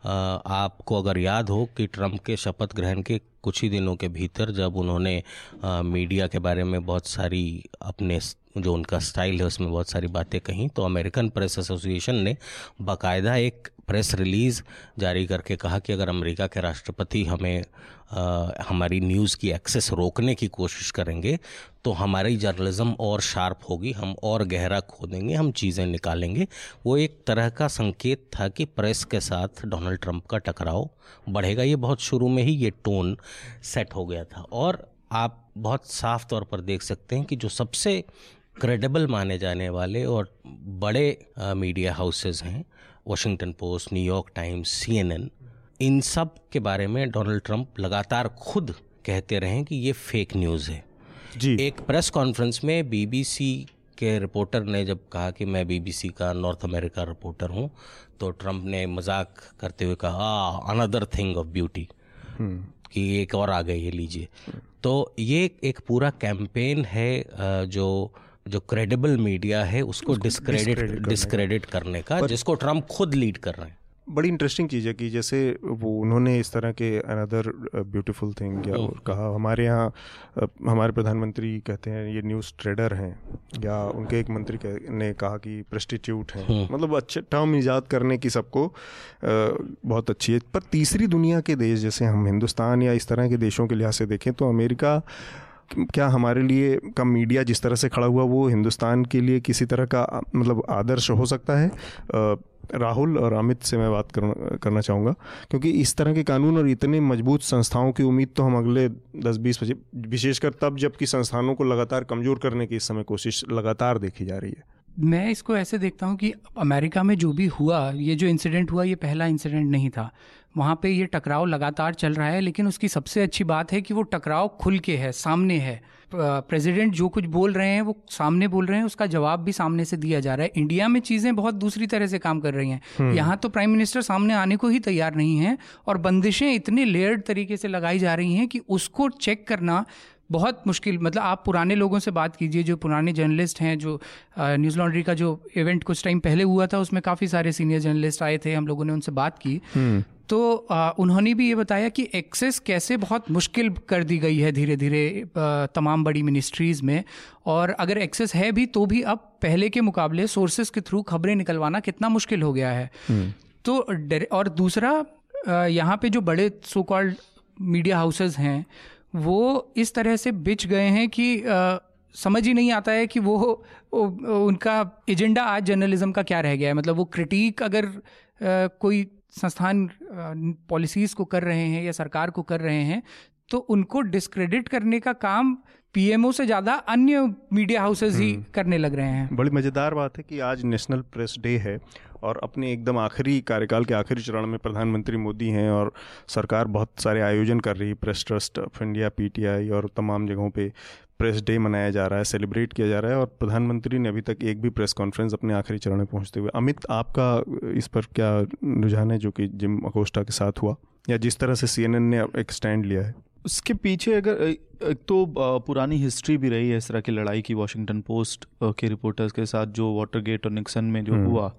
आपको अगर याद हो कि ट्रंप के शपथ ग्रहण के कुछ ही दिनों के भीतर जब उन्होंने मीडिया के बारे में बहुत सारी अपने जो उनका स्टाइल है उसमें बहुत सारी बातें कहीं। तो अमेरिकन प्रेस एसोसिएशन ने बाकायदा एक प्रेस रिलीज़ जारी करके कहा कि अगर अमेरिका के राष्ट्रपति हमें आ, हमारी न्यूज़ की एक्सेस रोकने की कोशिश करेंगे तो हमारी जर्नलिज्म और शार्प होगी हम और गहरा खोदेंगे हम चीज़ें निकालेंगे। वो एक तरह का संकेत था कि प्रेस के साथ डोनाल्ड ट्रंप का टकराव बढ़ेगा। ये बहुत शुरू में ही ये टोन सेट हो गया था। और आप बहुत साफ़ तौर पर देख सकते हैं कि जो सबसे क्रेडिबल माने जाने वाले और बड़े मीडिया हाउसेस हैं Washington Post New York Times CNN इन सब के बारे में डोनाल्ड ट्रंप लगातार खुद कहते रहे कि ये फेक न्यूज़ है। जी। एक प्रेस कॉन्फ्रेंस में बीबीसी के रिपोर्टर ने जब कहा कि मैं बीबीसी का नॉर्थ अमेरिका रिपोर्टर हूँ तो ट्रंप ने मज़ाक करते हुए कहा अनदर थिंग ऑफ़ ब्यूटी कि एक और आ गए ये लीजिए। तो ये एक पूरा कैंपेन है जो जो क्रेडिबल मीडिया है उसको डिस्क्रेडिट डिस्क्रेडिट करने का। जिसको ट्रंप खुद लीड कर रहे हैं। बड़ी इंटरेस्टिंग चीज़ है कि जैसे वो उन्होंने इस तरह के अनदर ब्यूटीफुल थिंग या हम्म। कहा हमारे यहाँ हमारे प्रधानमंत्री कहते हैं ये न्यूज़ ट्रेडर हैं। या उनके एक मंत्री ने कहा कि प्रस्टिट्यूट हैं। हम्म। मतलब अच्छे टर्म ईजाद करने की सबको बहुत अच्छी है। पर तीसरी दुनिया के देश जैसे हम हिंदुस्तान या इस तरह के देशों के लिहाज से देखें तो अमेरिका क्या हमारे लिए का मीडिया जिस तरह से खड़ा हुआ, वो हिंदुस्तान के लिए किसी तरह का मतलब आदर्श हो सकता है? राहुल और अमित से मैं बात करना चाहूँगा। क्योंकि इस तरह के कानून और इतने मज़बूत संस्थाओं की उम्मीद तो हम अगले दस बीस बजे, विशेषकर तब जबकि संस्थानों को लगातार कमज़ोर करने की इस समय कोशिश लगातार देखी जा रही है। मैं इसको ऐसे देखता हूँ कि अमेरिका में जो भी हुआ, ये जो इंसिडेंट हुआ, ये पहला इंसिडेंट नहीं था। वहाँ पे ये टकराव लगातार चल रहा है लेकिन उसकी सबसे अच्छी बात है कि वो टकराव खुल के है सामने है प्रेसिडेंट जो कुछ बोल रहे हैं वो सामने बोल रहे हैं उसका जवाब भी सामने से दिया जा रहा है इंडिया में चीज़ें बहुत दूसरी तरह से काम कर रही हैं हम्म। यहाँ तो प्राइम मिनिस्टर सामने आने को ही तैयार नहीं है और बंदिशें इतने लेयर्ड तरीके से लगाई जा रही हैं कि उसको चेक करना बहुत मुश्किल मतलब आप पुराने लोगों से बात कीजिए जो पुराने जर्नलिस्ट हैं जो न्यूज़ लॉन्ड्री का जो इवेंट कुछ टाइम पहले हुआ था उसमें काफ़ी सारे सीनियर जर्नलिस्ट आए थे हम लोगों ने उनसे बात की हम्म। तो आ, उन्होंने भी ये बताया कि एक्सेस कैसे बहुत मुश्किल कर दी गई है धीरे धीरे तमाम बड़ी मिनिस्ट्रीज़ में। और अगर एक्सेस है भी तो भी अब पहले के मुकाबले सोर्सेज के थ्रू खबरें निकलवाना कितना मुश्किल हो गया है। हम्म। तो और दूसरा यहाँ पे जो बड़े सो कॉल्ड मीडिया हाउसेज हैं वो इस तरह से बिच गए हैं कि आ, समझ ही नहीं आता है कि वो, वो उनका एजेंडा आज जर्नलिज्म का क्या रह गया है। मतलब वो क्रिटिक अगर आ, कोई संस्थान पॉलिसीज़ को कर रहे हैं या सरकार को कर रहे हैं तो उनको डिस्क्रेडिट करने का काम पीएमओ से ज़्यादा अन्य मीडिया हाउसेज ही हम्म। करने लग रहे हैं बड़ी मज़ेदार बात है कि आज नेशनल प्रेस डे है और अपने एकदम आखिरी कार्यकाल के आखिरी चरण में प्रधानमंत्री मोदी हैं और सरकार बहुत सारे आयोजन कर रही है Press Trust of India PTI और तमाम जगहों पे प्रेस डे मनाया जा रहा है सेलिब्रेट किया जा रहा है और प्रधानमंत्री ने अभी तक एक भी प्रेस कॉन्फ्रेंस अपने आखिरी चरण में पहुँचते हुए अमित आपका इस पर क्या रुझान है जो कि जिम अकोस्टा के साथ हुआ? या जिस तरह से सीएनएन ने एक स्टैंड लिया है? उसके पीछे अगर एक तो पुरानी हिस्ट्री भी रही है इस तरह की लड़ाई की वॉशिंगटन पोस्ट के रिपोर्टर्स के साथ जो वाटर गेट और निक्सन में जो हम्म। हुआ।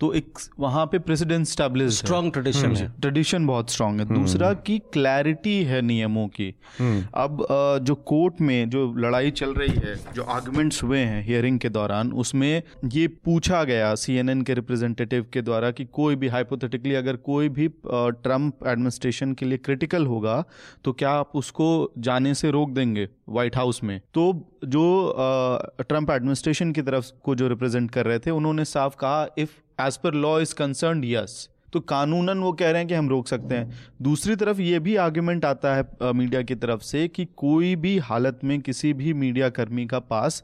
तो एक वहाँ पे प्रेसिडेंट स्टैब्लिश स्ट्रॉन्ग ट्रेडिशन है। ट्रेडिशन बहुत स्ट्रॉन्ग है। हम्म। दूसरा की क्लैरिटी है नियमों की। हम्म। अब जो कोर्ट में जो लड़ाई चल रही है जो आर्गुमेंट्स हुए हैं हियरिंग के दौरान उसमें ये पूछा गया सीएनएन के रिप्रेजेंटेटिव के द्वारा कि कोई भी हाइपोथेटिकली अगर कोई भी ट्रंप एडमिनिस्ट्रेशन के लिए क्रिटिकल होगा तो क्या आप उसको जाने से रोक देंगे व्हाइट हाउस में? तो जो ट्रंप एडमिनिस्ट्रेशन की तरफ़ को जो रिप्रेजेंट कर रहे थे उन्होंने साफ़ कहा if as per law is concern yes तो कानूनन वो कह रहे हैं कि हम रोक सकते हैं। दूसरी तरफ़ ये भी आर्ग्यूमेंट आता है मीडिया की तरफ़ से कि कोई भी हालत में किसी भी मीडियाकर्मी का पास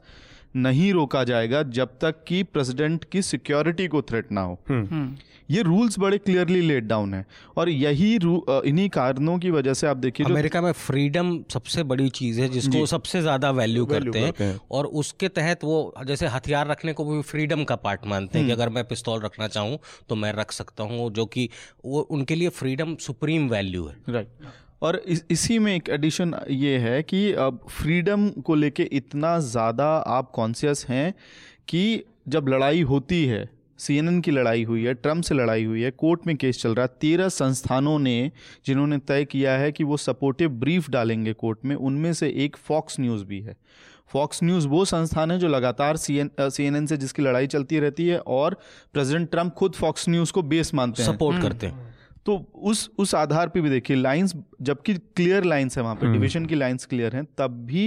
नहीं रोका जाएगा जब तक कि प्रेसिडेंट की सिक्योरिटी को थ्रेट ना हो। हम्म। हम्म। ये रूल्स बड़े क्लियरली लेट डाउन है। और यही इन्हीं कारणों की वजह से आप देखिए अमेरिका में फ्रीडम सबसे बड़ी चीज़ है जिसको सबसे ज़्यादा वैल्यू करते, करते हैं। और उसके तहत वो जैसे हथियार रखने को भी फ्रीडम का पार्ट मानते हैं कि हम्म। अगर मैं पिस्तौल रखना चाहूँ तो मैं रख सकता हूँ जो कि वो उनके लिए फ्रीडम सुप्रीम वैल्यू है। राइट और इस, इसी में एक एडिशन ये है कि अब फ्रीडम को लेके इतना ज़्यादा आप कॉन्शियस हैं कि जब लड़ाई होती है सीएनएन की लड़ाई हुई है ट्रंप से लड़ाई हुई है कोर्ट में केस चल रहा है तेरह संस्थानों ने जिन्होंने तय किया है कि वो सपोर्टिव ब्रीफ डालेंगे कोर्ट में उनमें से एक फॉक्स न्यूज़ भी है। फॉक्स न्यूज़ वो संस्थान है जो लगातार सी एन से जिसकी लड़ाई चलती रहती है और प्रेसिडेंट ट्रंप खुद फॉक्स न्यूज़ को बेस मानते हैं। सपोर्ट करते हैं। तो उस उस आधार पे भी देखिए लाइंस जबकि क्लियर लाइंस है वहाँ पे डिवीज़न हम्म। की लाइंस क्लियर हैं तब भी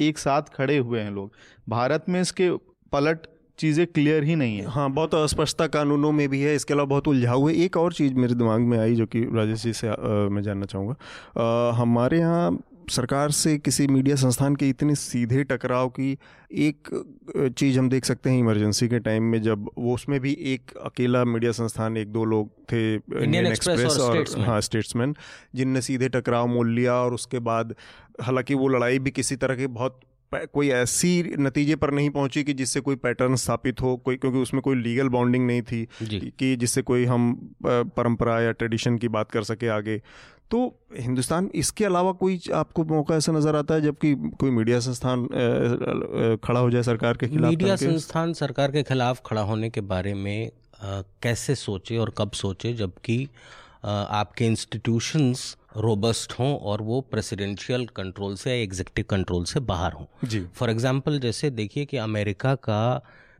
एक साथ खड़े हुए हैं लोग। भारत में इसके पलट चीज़ें क्लियर ही नहीं है। हाँ बहुत अस्पष्टता कानूनों में भी है इसके अलावा बहुत उलझा हुए। एक और चीज़ मेरे दिमाग में आई जो कि राजेश जी से आ, मैं जानना चाहूँगा। हमारे यहाँ सरकार से किसी मीडिया संस्थान के इतने सीधे टकराव की एक चीज़ हम देख सकते हैं इमरजेंसी के टाइम में जब वो उसमें भी एक अकेला मीडिया संस्थान एक दो लोग थे इंडियन एक्सप्रेस और, और हाँ स्टेट्समैन जिनने सीधे टकराव मोल लिया और उसके बाद हालाँकि वो लड़ाई भी किसी तरह के बहुत कोई ऐसी नतीजे पर नहीं पहुँची कि जिससे कोई पैटर्न स्थापित हो कोई क्योंकि उसमें कोई लीगल बॉन्डिंग नहीं थी कि जिससे कोई हम परंपरा या ट्रेडिशन की बात कर सके आगे। तो हिंदुस्तान इसके अलावा कोई आपको मौका ऐसा नज़र आता है जबकि कोई मीडिया संस्थान खड़ा हो जाए सरकार के खिलाफ मीडिया संस्थान सरकार के खिलाफ खड़ा होने के बारे में आ, कैसे सोचे और कब सोचे जबकि आपके इंस्टीट्यूशंस रोबस्ट हों और वो प्रेसिडेंशियल कंट्रोल से या एग्जीक्यूटिव कंट्रोल से बाहर हों। जी। फॉर एग्जांपल जैसे देखिए कि अमेरिका का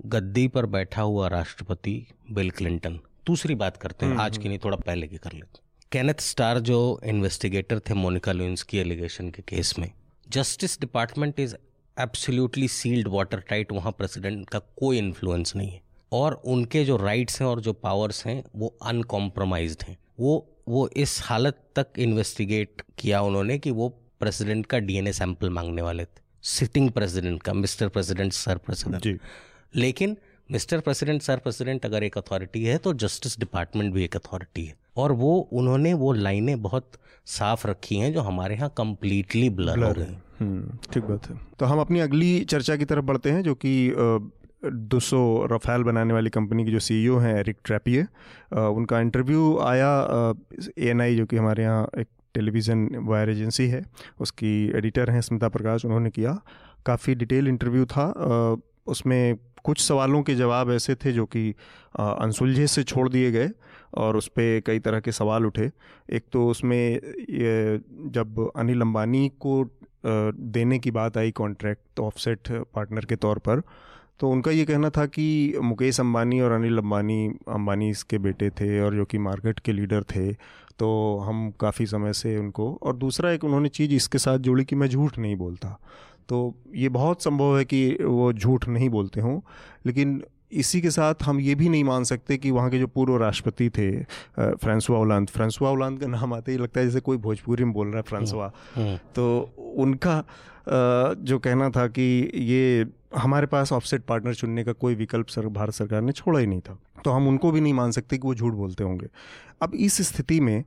गद्दी पर बैठा हुआ राष्ट्रपति बिल क्लिंटन। दूसरी बात करते हैं हम्म, आज की हम्म। नहीं थोड़ा पहले की कर लेते केनेथ स्टार जो इन्वेस्टिगेटर थे मोनिका लुइंस की एलिगेशन के केस में justice department is absolutely sealed water tight वहाँ प्रेसिडेंट का कोई इन्फ्लुएंस नहीं है। और उनके जो राइट्स हैं और जो पावर्स हैं वो अनकॉम्प्रोमाइज हैं। वो वो इस हालत तक इन्वेस्टिगेट किया उन्होंने कि वो प्रेसिडेंट का डीएनए सैंपल मांगने वाले थे। सिटिंग प्रेसिडेंट का मिस्टर प्रेसिडेंट सर प्रेसिडेंट लेकिन मिस्टर प्रेसिडेंट सर प्रेसिडेंट अगर एक अथॉरिटी है तो जस्टिस डिपार्टमेंट भी एक अथॉरिटी है। और वो उन्होंने वो लाइनें बहुत साफ़ रखी हैं जो हमारे यहाँ कम्प्लीटली ब्लर हो गई। हम्म, ठीक बात है। तो हम अपनी अगली चर्चा की तरफ़ बढ़ते हैं जो कि दूसो रफ़ाल बनाने वाली कंपनी के जो सीईओ हैं एरिक ट्रैपिए उनका इंटरव्यू आया ए जो कि हमारे यहाँ एक टेलीविज़न वायर एजेंसी है। उसकी एडिटर हैं स्मिता प्रकाश उन्होंने किया। काफ़ी डिटेल इंटरव्यू था। उसमें कुछ सवालों के जवाब ऐसे थे जो कि अनसुलझे से छोड़ दिए गए। और उस पर कई तरह के सवाल उठे। एक तो उसमें जब अनिल अंबानी को देने की बात आई कॉन्ट्रैक्ट ऑफसेट पार्टनर के तौर पर तो उनका ये कहना था कि मुकेश अंबानी और अनिल अंबानी अंबानी इसके बेटे थे और जो कि मार्केट के लीडर थे तो हम काफ़ी समय से उनको, और दूसरा एक उन्होंने चीज़ इसके साथ जोड़ी कि मैं झूठ नहीं बोलता। तो ये बहुत संभव है कि वो झूठ नहीं बोलते हों, लेकिन इसी के साथ हम ये भी नहीं मान सकते कि वहाँ के जो पूर्व राष्ट्रपति थे फ्रांसवा ओलांद फ्रांसवा ओलांद का नाम आते ही लगता है जैसे कोई भोजपुरी में बोल रहा है फ्रांसवा हम्म, हम्म। तो उनका जो कहना था कि ये हमारे पास ऑफसेट पार्टनर चुनने का कोई विकल्प सर भारत सरकार ने छोड़ा ही नहीं था तो हम उनको भी नहीं मान सकते कि वो झूठ बोलते होंगे। अब इस स्थिति में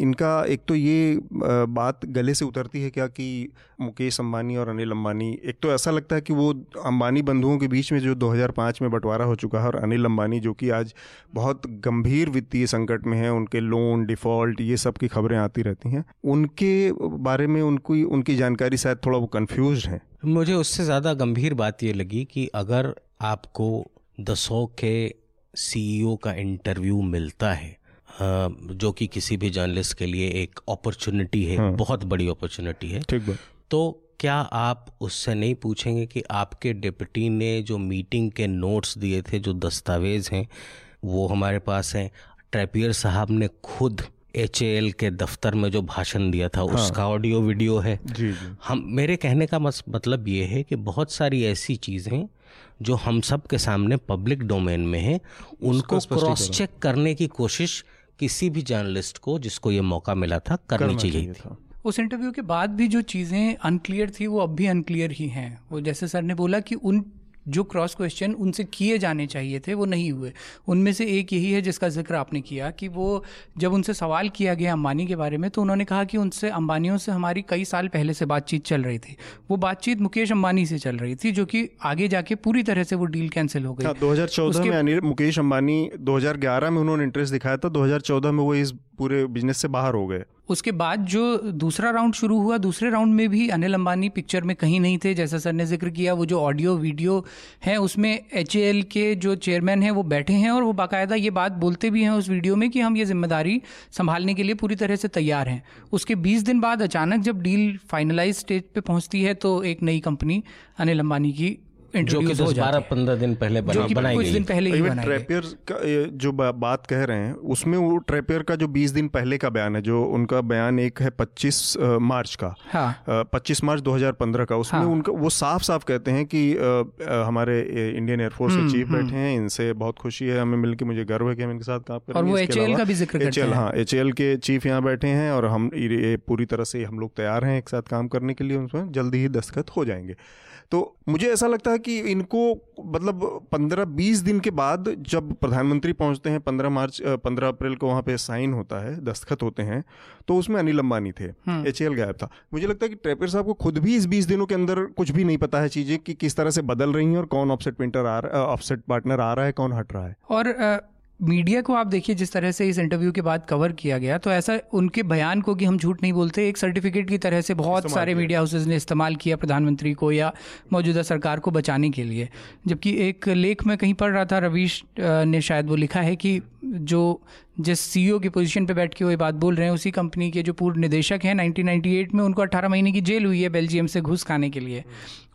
इनका एक तो ये बात गले से उतरती है क्या कि मुकेश अंबानी और अनिल अंबानी, एक तो ऐसा लगता है कि वो अंबानी बंधुओं के बीच में जो 2005 में बंटवारा हो चुका है और अनिल अंबानी जो कि आज बहुत गंभीर वित्तीय संकट में है, उनके लोन, डिफ़ॉल्ट, ये सब की खबरें आती रहती हैं। उनके बारे में उनकी उनकी जानकारी शायद थोड़ा वो कन्फ्यूज़ है। मुझे उससे ज़्यादा गंभीर बात ये लगी कि अगर आपको दसों के सीईओ का इंटरव्यू मिलता है जो कि किसी भी जर्नलिस्ट के लिए एक अपॉर्चुनिटी है हाँ। बहुत बड़ी अपॉर्चुनिटी है। ठीक तो क्या आप उससे नहीं पूछेंगे कि आपके डिप्टी ने जो मीटिंग के नोट्स दिए थे जो दस्तावेज़ हैं वो हमारे पास हैं? ट्रेपियर साहब ने खुद एच के दफ्तर में जो भाषण दिया था हाँ। उसका ऑडियो वीडियो है। जी जी। हम मेरे कहने का मतलब ये है कि बहुत सारी ऐसी चीज़ें जो हम सब के सामने पब्लिक डोमेन में है उनको क्रॉस चेक करने की कोशिश किसी भी जर्नलिस्ट को जिसको ये मौका मिला था करनी चाहिए थी। उस इंटरव्यू के बाद भी जो चीज़ें अनक्लियर थी वो अब भी अनक्लियर ही हैं। वो जैसे सर ने बोला कि उन जो क्रॉस क्वेश्चन उनसे किए जाने चाहिए थे वो नहीं हुए। उनमें से एक यही है जिसका ज़िक्र आपने किया कि वो जब उनसे सवाल किया गया अंबानी के बारे में तो उन्होंने कहा कि उनसे अंबानियों से हमारी कई साल पहले से बातचीत चल रही थी। वो बातचीत मुकेश अंबानी से चल रही थी जो कि आगे जाके पूरी तरह से वो डील कैंसिल हो गई। हाँ, दो हज़ार में मुकेश अंबानी दो हज़ार ग्यारह में उन्होंने इंटरेस्ट दिखाया था दो हज़ार चौदह में वो इस पूरे बिज़नेस से बाहर हो गए। उसके बाद जो दूसरा राउंड शुरू हुआ, दूसरे राउंड में भी अनिल अंबानी पिक्चर में कहीं नहीं थे, जैसा सर ने ज़िक्र किया, वो जो ऑडियो वीडियो है, उसमें एच के जो चेयरमैन हैं, वो बैठे हैं और वो बाकायदा ये बात बोलते भी हैं उस वीडियो में कि हम ये ज़िम्मेदारी संभालने के लिए पूरी तरह से तैयार हैं। उसके बीस दिन बाद अचानक जब डील फाइनलाइज स्टेज पर पहुँचती है तो एक नई कंपनी अनिल अंबानी की जो कि दस बारह पंद्रह दिन पहले बना, बनाई कुछ दिन पहले ही बनाई ट्रेपियर का जो बात कह रहे हैं उसमें वो ट्रेपियर का जो बीस दिन पहले का बयान है जो उनका बयान एक है पच्चीस मार्च का। हाँ। पच्चीस मार्च 2015 का। उसमें हाँ। उनका वो साफ़ साफ़ कहते हैं कि हमारे इंडियन एयरफोर्स के चीफ हम्म, हम्म। बैठे हैं इनसे बहुत खुशी है हमें मिलकर मुझे गर्व है कि हम इनके साथ काम कर रहे हैं का भी ज़िक्र एच एल हाँ। एच के चीफ यहाँ बैठे हैं और हम ये पूरी तरह से हम लोग तैयार हैं एक साथ काम करने के लिए उसमें जल्दी ही दस्तखत हो जाएँगे। तो मुझे ऐसा लगता है कि इनको मतलब पंद्रह बीस दिन के बाद जब प्रधानमंत्री पहुँचते हैं पंद्रह मार्च पंद्रह अप्रैल को वहाँ पे साइन होता है दस्तखत होते हैं तो उसमें अनिल अंबानी थे एच एल गायब था। मुझे लगता है कि ट्रेपर साहब को खुद भी इस बीस दिनों के अंदर कुछ भी नहीं पता है चीज़ें कि किस तरह से बदल रही हैं और कौन ऑफसेट पेंटर आ रहा ऑफसेट पार्टनर आ रहा है कौन हट रहा है। और मीडिया को आप देखिए जिस तरह से इस इंटरव्यू के बाद कवर किया गया तो ऐसा उनके बयान को कि हम झूठ नहीं बोलते एक सर्टिफिकेट की तरह से बहुत सारे मीडिया हाउसेज ने इस्तेमाल किया प्रधानमंत्री को या मौजूदा सरकार को बचाने के लिए। जबकि एक लेख में कहीं पढ़ रहा था रवीश ने शायद वो लिखा है कि जो जिस सीईओ e की पोजीशन पे बैठ के वो ये बात बोल रहे हैं उसी कंपनी के जो पूर्व निदेशक हैं 1998 में उनको 18 महीने की जेल हुई है बेल्जियम से घुस खाने के लिए।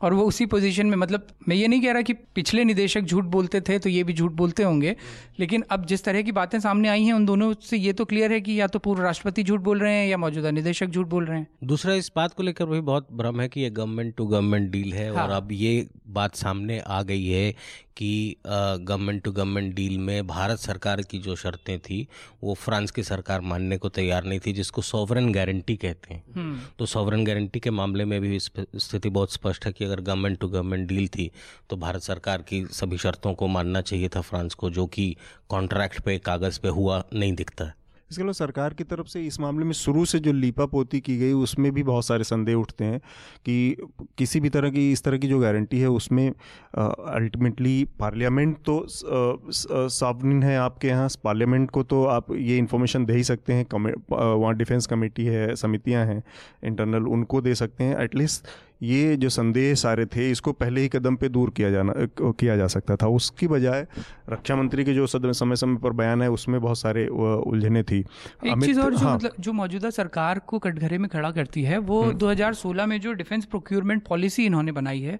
और वो उसी पोजीशन में मतलब मैं ये नहीं कह रहा कि पिछले निदेशक झूठ बोलते थे तो ये भी झूठ बोलते होंगे लेकिन अब जिस तरह की बातें सामने आई हैं उन दोनों से ये तो क्लियर है कि या तो पूर्व राष्ट्रपति झूठ बोल रहे हैं या मौजूदा निदेशक झूठ बोल रहे हैं। दूसरा इस बात को लेकर भी बहुत भ्रम है कि ये गवर्नमेंट टू गवर्नमेंट डील है हाँ। और अब ये बात सामने आ गई है कि गवर्नमेंट टू गवर्नमेंट डील में भारत सरकार की जो शर्तें थी वो फ्रांस की सरकार मानने को तैयार नहीं थी जिसको सॉवरन गारंटी कहते हैं हम्म। तो सॉवरन गारंटी के मामले में भी स्थिति बहुत स्पष्ट है कि अगर गवर्नमेंट टू गवर्नमेंट डील थी तो भारत सरकार की सभी शर्तों को मानना चाहिए था फ्रांस को जो कि कॉन्ट्रैक्ट पे कागज़ पे हुआ नहीं दिखता है इसके अलावा सरकार की तरफ़ से इस मामले में शुरू से जो लीपा पोती की गई, उसमें भी बहुत सारे संदेह उठते हैं कि किसी भी तरह की, इस तरह की जो गारंटी है, उसमें अल्टीमेटली पार्लियामेंट तो सॉवरिन है आपके यहाँ। पार्लियामेंट को तो आप ये इन्फॉर्मेशन दे ही सकते हैं। वहाँ डिफेंस कमेटी है, समितियाँ हैं, इंटरनल उनको दे सकते हैं। एटलीस्ट ये जो संदेह सारे थे, इसको पहले ही कदम पे दूर किया जाना किया जा सकता था। उसकी बजाय रक्षा मंत्री के जो समय समय पर बयान है, उसमें बहुत सारे उलझने थी। एक चीज़ और जो हाँ, मतलब जो मौजूदा सरकार को कटघरे में खड़ा करती है वो 2016 हम्म। में जो डिफेंस प्रोक्योरमेंट पॉलिसी इन्होंने बनाई है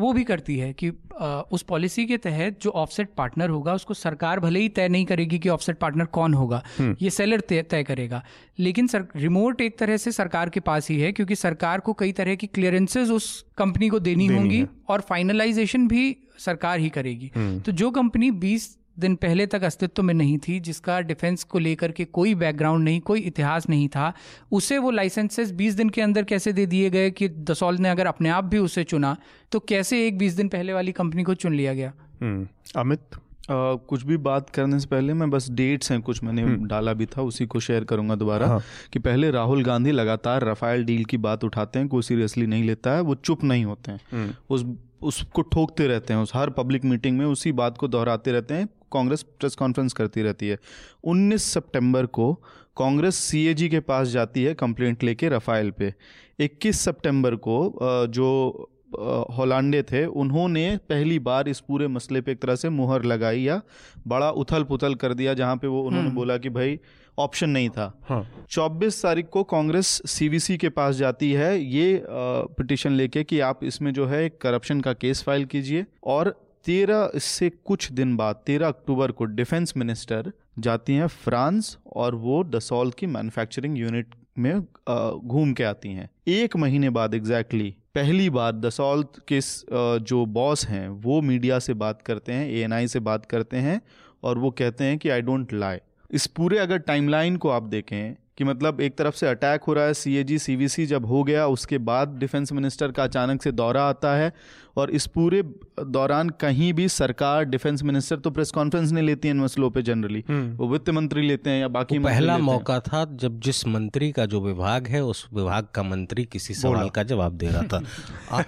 वो भी करती है कि आ, उस पॉलिसी के तहत जो ऑफसेट पार्टनर होगा उसको सरकार भले ही तय नहीं करेगी कि ऑफसेट पार्टनर कौन होगा हम्म। ये सेलर तय करेगा लेकिन सर रिमोट एक तरह से सरकार के पास ही है क्योंकि सरकार को कई तरह की क्लियरेंसेज उस कंपनी को देनी, देनी होंगी और फाइनलाइजेशन भी सरकार ही करेगी हम्म। तो जो कंपनी 20 दिन पहले तक अस्तित्व में नहीं थी जिसका डिफेंस को लेकर के कोई बैकग्राउंड नहीं कोई इतिहास नहीं था उसे वो लाइसेंसेस 20 दिन के अंदर कैसे दे दिए गए कि दसौल ने अगर अपने आप भी उसे चुना तो कैसे एक 20 दिन पहले वाली कंपनी को चुन लिया गया हम्म, अमित Uh, कुछ भी बात करने से पहले मैं बस डेट्स हैं कुछ मैंने हम्म। डाला भी था उसी को शेयर करूँगा दोबारा हाँ। कि पहले राहुल गांधी लगातार रफाइल डील की बात उठाते हैं कोई सीरियसली नहीं लेता है वो चुप नहीं होते हैं हम्म। उस उसको ठोकते रहते हैं उस हर पब्लिक मीटिंग में उसी बात को दोहराते रहते हैं कांग्रेस प्रेस कॉन्फ्रेंस करती रहती है 19 सितंबर को कांग्रेस सीएजी के पास जाती है कंप्लेंट लेके रफाइल पे 21 सितंबर को जो होलांडे थे उन्होंने पहली बार इस पूरे मसले पे एक तरह से मुहर लगाई या बड़ा उथल पुथल कर दिया जहाँ पे वो उन्होंने हम्म। बोला कि भाई ऑप्शन नहीं था। हाँ। चौबीस तारीख को कांग्रेस सीवीसी के पास जाती है। ये पिटिशन लेके कि आप इसमें जो है करप्शन का केस फ़ाइल कीजिए और तेरह इससे कुछ दिन बाद तेरह अक्टूबर को डिफेंस मिनिस्टर जाती हैं फ्रांस और वो दसौल की मैन्युफैक्चरिंग यूनिट में घूम के आती हैं। एक महीने बाद एग्जैक्टली exactly, पहली बार दसौल के जो बॉस हैं वो मीडिया से बात करते हैं एएनआई से बात करते हैं और वो कहते हैं कि आई डोंट लाई इस पूरे अगर टाइमलाइन को आप देखें कि मतलब एक तरफ़ से अटैक हो रहा है सी ए जी सी वी सी जब हो गया उसके बाद डिफेंस मिनिस्टर का अचानक से दौरा आता है और इस पूरे दौरान कहीं भी सरकार डिफेंस मिनिस्टर तो प्रेस कॉन्फ्रेंस नहीं लेती है इन मसलों पे जनरली। हम्म। वो वित्त मंत्री लेते हैं या बाकी पहला मौका था जब जिस मंत्री का जो विभाग है उस विभाग का मंत्री किसी सवाल का जवाब दे रहा था। आ,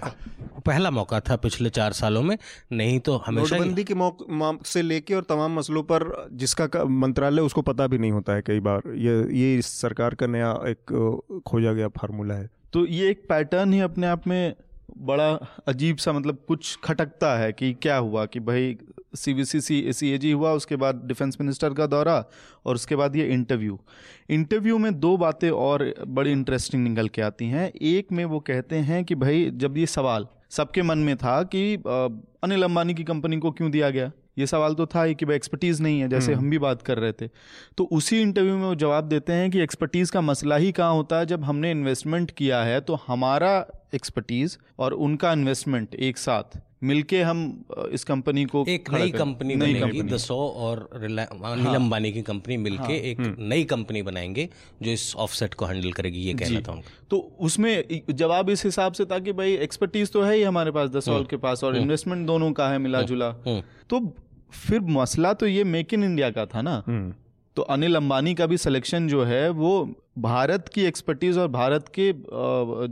पहला मौका था पिछले चार सालों में नहीं तो हमेशा नोटबंदी के मौके से लेके और तमाम मसलों पर जिसका मंत्रालय उसको पता भी नहीं होता है कई बार। ये ये सरकार का नया एक खोजा गया फार्मूला है। तो ये एक पैटर्न ही अपने आप में बड़ा अजीब सा मतलब कुछ खटकता है कि क्या हुआ कि भाई सी बी सी सी सी ए जी हुआ, उसके बाद डिफेंस मिनिस्टर का दौरा और उसके बाद ये इंटरव्यू। इंटरव्यू में दो बातें और बड़ी इंटरेस्टिंग निकल के आती हैं। एक में वो कहते हैं कि भाई जब ये सवाल सबके मन में था कि अनिल अंबानी की कंपनी को क्यों दिया गया? ये सवाल तो था ही कि भाई एक्सपर्टीज़ नहीं है जैसे हम्म। हम भी बात कर रहे थे तो उसी इंटरव्यू में वो जवाब देते हैं कि एक्सपर्टीज़ का मसला ही कहाँ होता है जब हमने इन्वेस्टमेंट किया है तो हमारा एक्सपर्टीज़ और उनका इन्वेस्टमेंट एक साथ मिलके हम इस कंपनी को एक नई कंपनी बनेगी दसो और अनिल हाँ। अंबानी की कंपनी मिलके हाँ, एक हम्म। नई कंपनी बनाएँगे जो इस ऑफसेट को हैंडल करेगी ये कहना था तो उसमें जवाब इस हिसाब से था कि भाई एक्सपर्टीज तो है ही हमारे पास दसौल हम्म। के पास और इन्वेस्टमेंट। दोनों का है मिला जुला तो फिर मसला तो ये मेक इन इंडिया का था ना। तो अनिल अंबानी का भी सिलेक्शन जो है वो भारत की एक्सपर्टीज और भारत के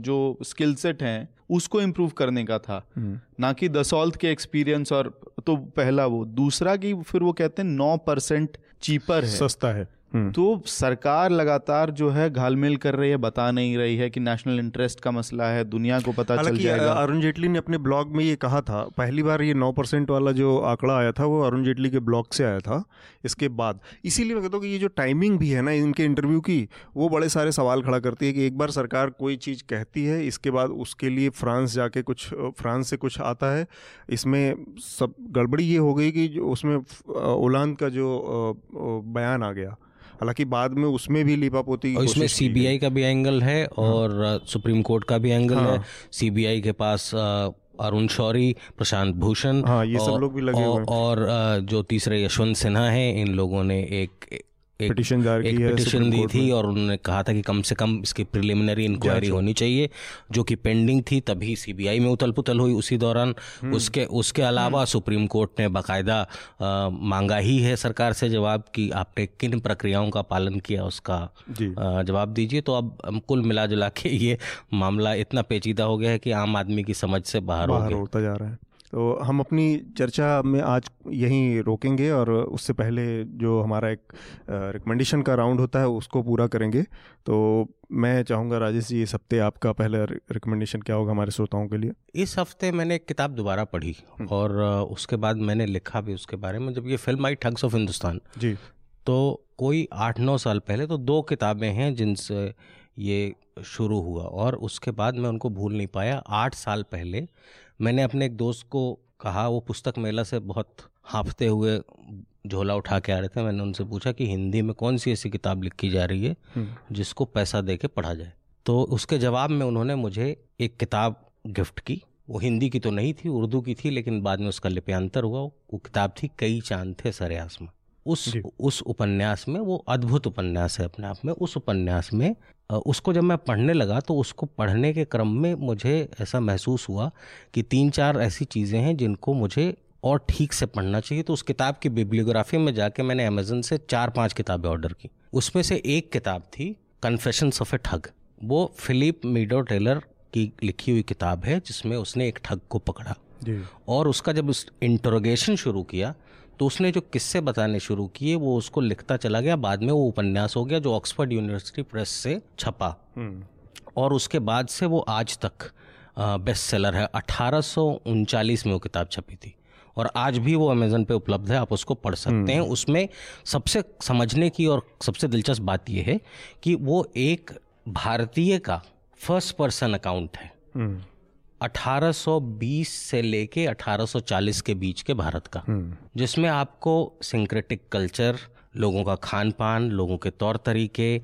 जो स्किल सेट हैं उसको इम्प्रूव करने का था। हम्म। ना कि दसौल्थ के एक्सपीरियंस और तो पहला वो। दूसरा कि फिर वो कहते हैं नौ परसेंट चीपर है। सस्ता है। हम्म। तो सरकार लगातार जो है घालमेल कर रही है बता नहीं रही है कि नेशनल इंटरेस्ट का मसला है दुनिया को पता चल जाएगा। अरुण जेटली ने अपने ब्लॉग में ये कहा था पहली बार ये नौ परसेंट वाला जो आंकड़ा आया था वो अरुण जेटली के ब्लॉग से आया था इसके बाद। इसीलिए मैं कहता हूँ कि ये जो टाइमिंग भी है ना इनके इंटरव्यू की वो बड़े सारे सवाल खड़ा करती है कि एक बार सरकार कोई चीज़ कहती है इसके बाद उसके लिए फ्रांस जाके कुछ फ्रांस से कुछ आता है इसमें सब गड़बड़ी ये हो गई कि उसमें ओलांद का जो बयान आ गया। हालाँकि बाद में उसमें भी लीपापोती और इसमें सीबीआई का भी एंगल है हाँ। और सुप्रीम कोर्ट का भी एंगल हाँ। है सीबीआई के पास अरुण शौरी प्रशांत भूषण हाँ ये सब लोग भी लगे और, और जो तीसरे यशवंत सिन्हा हैं इन लोगों ने एक एक पिटिशन एक पिटिशन दी थी और उन्होंने कहा था कि कम से कम इसकी प्रिलिमिनरी इंक्वायरी होनी चाहिए जो कि पेंडिंग थी तभी सीबीआई में उथल पुथल हुई उसी दौरान। हम्म। उसके उसके अलावा हम्म। सुप्रीम कोर्ट ने बाकायदा मांगा ही है सरकार से जवाब कि आपने किन प्रक्रियाओं का पालन किया उसका जवाब दीजिए। तो अब कुल मिला जुला के ये मामला इतना पेचीदा हो गया है कि आम आदमी की समझ से बाहर, होता जा रहा है। तो हम अपनी चर्चा में आज यहीं रोकेंगे और उससे पहले जो हमारा एक रिकमेंडेशन का राउंड होता है उसको पूरा करेंगे। तो मैं चाहूँगा राजेश जी इस हफ़्ते आपका पहला रिकमेंडेशन क्या होगा हमारे श्रोताओं के लिए? इस हफ़्ते मैंने एक किताब दोबारा पढ़ी हम्म। और उसके बाद मैंने लिखा भी उसके बारे में जब ये फ़िल्म आई ठग्स ऑफ़ हिंदुस्तान। जी। तो कोई आठ नौ साल पहले तो दो किताबें हैं जिनसे ये शुरू हुआ और उसके बाद मैं उनको भूल नहीं पाया। आठ साल पहले मैंने अपने एक दोस्त को कहा वो पुस्तक मेला से बहुत हाँफते हुए झोला उठा के आ रहे थे। मैंने उनसे पूछा कि हिंदी में कौन सी ऐसी किताब लिखी जा रही है हम्म। जिसको पैसा दे के पढ़ा जाए? तो उसके जवाब में उन्होंने मुझे एक किताब गिफ्ट की। वो हिंदी की तो नहीं थी उर्दू की थी लेकिन बाद में उसका लिप्यांतर हुआ। वो किताब थी कई चाँद थे सरे आसमां। उस उस उपन्यास में वो अद्भुत उपन्यास है अपने आप में उस उपन्यास में उसको जब मैं पढ़ने लगा तो उसको पढ़ने के क्रम में मुझे ऐसा महसूस हुआ कि तीन चार ऐसी चीज़ें हैं जिनको मुझे और ठीक से पढ़ना चाहिए। तो उस किताब की बिब्लियोग्राफी में जाके मैंने अमेजन से चार पाँच किताबें ऑर्डर की। उसमें से एक किताब थी कन्फेशन ऑफ़ ए ठग वो फिलिप मीडो टेलर की लिखी हुई किताब है जिसमें उसने एक ठग को पकड़ा। और उसका जब उस इंटरोगेशन शुरू किया तो उसने जो किस्से बताने शुरू किए वो उसको लिखता चला गया बाद में वो उपन्यास हो गया जो ऑक्सफर्ड यूनिवर्सिटी प्रेस से छपा हम्म। और उसके बाद से वो आज तक बेस्ट सेलर है अठारह में वो किताब छपी थी और आज भी वो अमेजन पे उपलब्ध है आप उसको पढ़ सकते हैं हम्म। उसमें सबसे समझने की और सबसे दिलचस्प बात यह है कि वो एक भारतीय का फ़र्स्ट पर्सन अकाउंट है हम्म। 1820 से लेके 1840 के बीच के भारत का हम्म। जिसमें आपको सिंक्रेटिक कल्चर लोगों का खान पान लोगों के तौर तरीके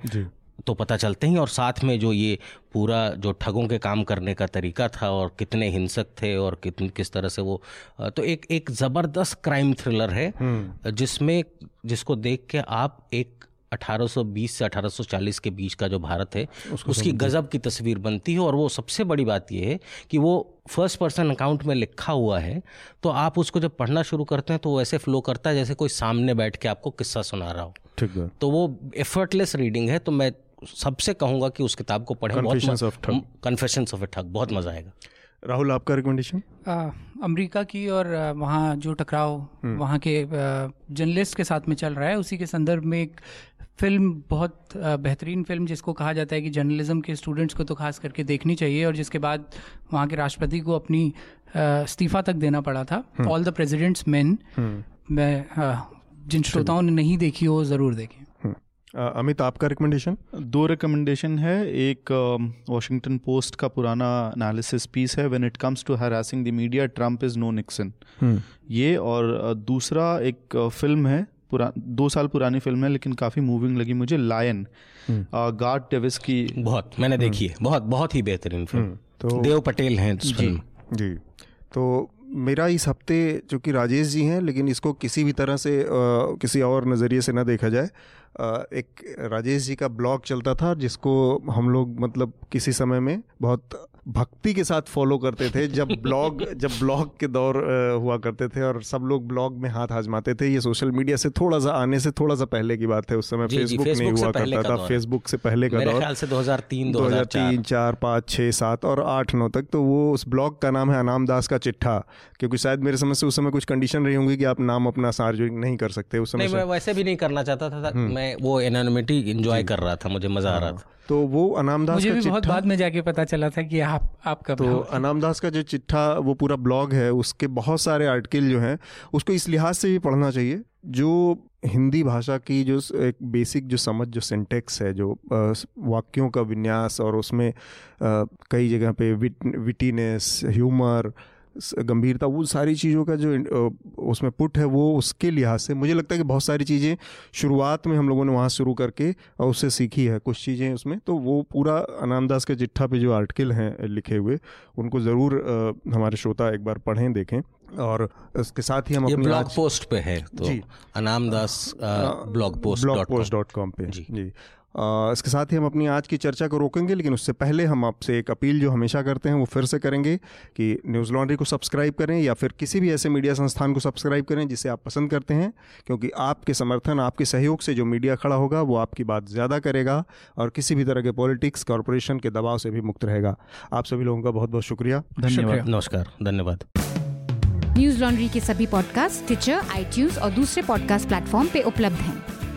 तो पता चलते हैं और साथ में जो ये पूरा जो ठगों के काम करने का तरीका था और कितने हिंसक थे और कितन किस तरह से वो तो एक एक ज़बरदस्त क्राइम थ्रिलर है हम्म। जिसमें जिसको देख के आप एक 1820 से 1840 के बीच का जो भारत है उसकी गज़ब की तस्वीर बनती है और वो सबसे बड़ी बात ये है कि वो फ़र्स्ट पर्सन अकाउंट में लिखा हुआ है तो आप उसको जब पढ़ना शुरू करते हैं तो वो ऐसे फ्लो करता है जैसे कोई सामने बैठ के आपको किस्सा सुना रहा हो। ठीक है। तो वो एफर्टलेस रीडिंग है तो मैं सबसे कहूँगा कि उस किताब को पढ़ें कन्फेशन ऑफ़ ए ठग बहुत मज़ा आएगा। राहुल आपका रिकमेंडेशन अमेरिका की और वहाँ जो टकराव हम्म। वहाँ के जर्नलिस्ट के साथ में चल रहा है उसी के संदर्भ में एक फ़िल्म बहुत बेहतरीन फ़िल्म जिसको कहा जाता है कि जर्नलिज्म के स्टूडेंट्स को तो खास करके देखनी चाहिए और जिसके बाद वहाँ के राष्ट्रपति को अपनी इस्तीफा तक देना पड़ा था। ऑल द प्रेजिडेंट्स मैन मैं जिन श्रोताओं ने नहीं देखी हो ज़रूर देखें। हम्म। अमित आपका रिकमेंडेशन दो रिकमेंडेशन है। एक वॉशिंगटन पोस्ट का पुराना एनालिसिस पीस है। When it comes to harassing the media Trump is no Nixon ये और दूसरा एक फ़िल्म है पुरा दो साल पुरानी फ़िल्म है लेकिन काफ़ी मूविंग लगी मुझे लायन गार्ड डेविस की बहुत मैंने हम्म। देखी है। बहुत बहुत ही बेहतरीन फ़िल्म हम्म, तो देव पटेल हैं जी जी। तो मेरा इस हफ़्ते चूँकि राजेश जी हैं लेकिन इसको किसी भी तरह से आ, किसी और नज़रिए से ना देखा जाए आ, एक राजेश जी का ब्लॉग चलता था जिसको हम लोग मतलब किसी समय में बहुत भक्ति के साथ फॉलो करते थे जब ब्लॉग जब ब्लॉग के दौर हुआ करते थे और सब लोग ब्लॉग में हाथ आजमाते थे ये सोशल मीडिया से थोड़ा सा आने से थोड़ा सा पहले की बात है उस समय फेसबुक नहीं हुआ करता था फेसबुक से पहले का दौर। ख्याल से 2003 2004 चार। पाँच छः सात और आठ नौ तक तो वो उस ब्लॉग का नाम है अनाम दास का चिट्ठा क्योंकि शायद मेरे समझ से उस समय कुछ कंडीशन रही होंगी कि आप नाम अपना सार्वजनिक नहीं कर सकते उस समय मैं वैसे भी नहीं करना चाहता था हम्म। मैं वो एनोनिमिटी इंजॉय कर रहा था मुझे मज़ा आ रहा हाँ। था। तो वो अनामदास मुझे भी बहुत बाद में जाके पता चला था कि आप आपका तो अनामदास का जो चिट्ठा वो पूरा ब्लॉग है उसके बहुत सारे आर्टिकल जो हैं उसको इस लिहाज से भी पढ़ना चाहिए जो हिंदी भाषा की जो एक बेसिक जो समझ जो सेंटेक्स है जो वाक्यों का विन्यास और उसमें कई जगह पे विट विटीनेस ह्यूमर गंभीरता वो सारी चीज़ों का जो उसमें पुट है वो उसके लिहाज से मुझे लगता है कि बहुत सारी चीज़ें शुरुआत में हम लोगों ने वहाँ शुरू करके और उससे सीखी है कुछ चीज़ें उसमें। तो वो पूरा अनामदास के चिट्ठा पे जो आर्टिकल हैं लिखे हुए उनको ज़रूर हमारे श्रोता एक बार पढ़ें देखें। और इसके साथ ही हम ये ब्लॉग पोस्ट पे है तो जी। Anamdas blog post blog post dot com पे। जी। जी। इसके साथ ही हम अपनी आज की चर्चा को रोकेंगे लेकिन उससे पहले हम आपसे एक अपील जो हमेशा करते हैं वो फिर से करेंगे कि न्यूज़ लॉन्ड्री को सब्सक्राइब करें या फिर किसी भी ऐसे मीडिया संस्थान को सब्सक्राइब करें जिसे आप पसंद करते हैं क्योंकि आपके समर्थन आपके सहयोग से जो मीडिया खड़ा होगा वो आपकी बात ज़्यादा करेगा और किसी भी तरह के पॉलिटिक्स कॉरपोरेशन के दबाव से भी मुक्त रहेगा। आप सभी लोगों का बहुत बहुत शुक्रिया। धन्यवाद। नमस्कार। धन्यवाद। न्यूज़ लॉन्ड्री के सभी पॉडकास्ट ट्विटर आईटीज और दूसरे पॉडकास्ट प्लेटफॉर्म पे उपलब्ध हैं।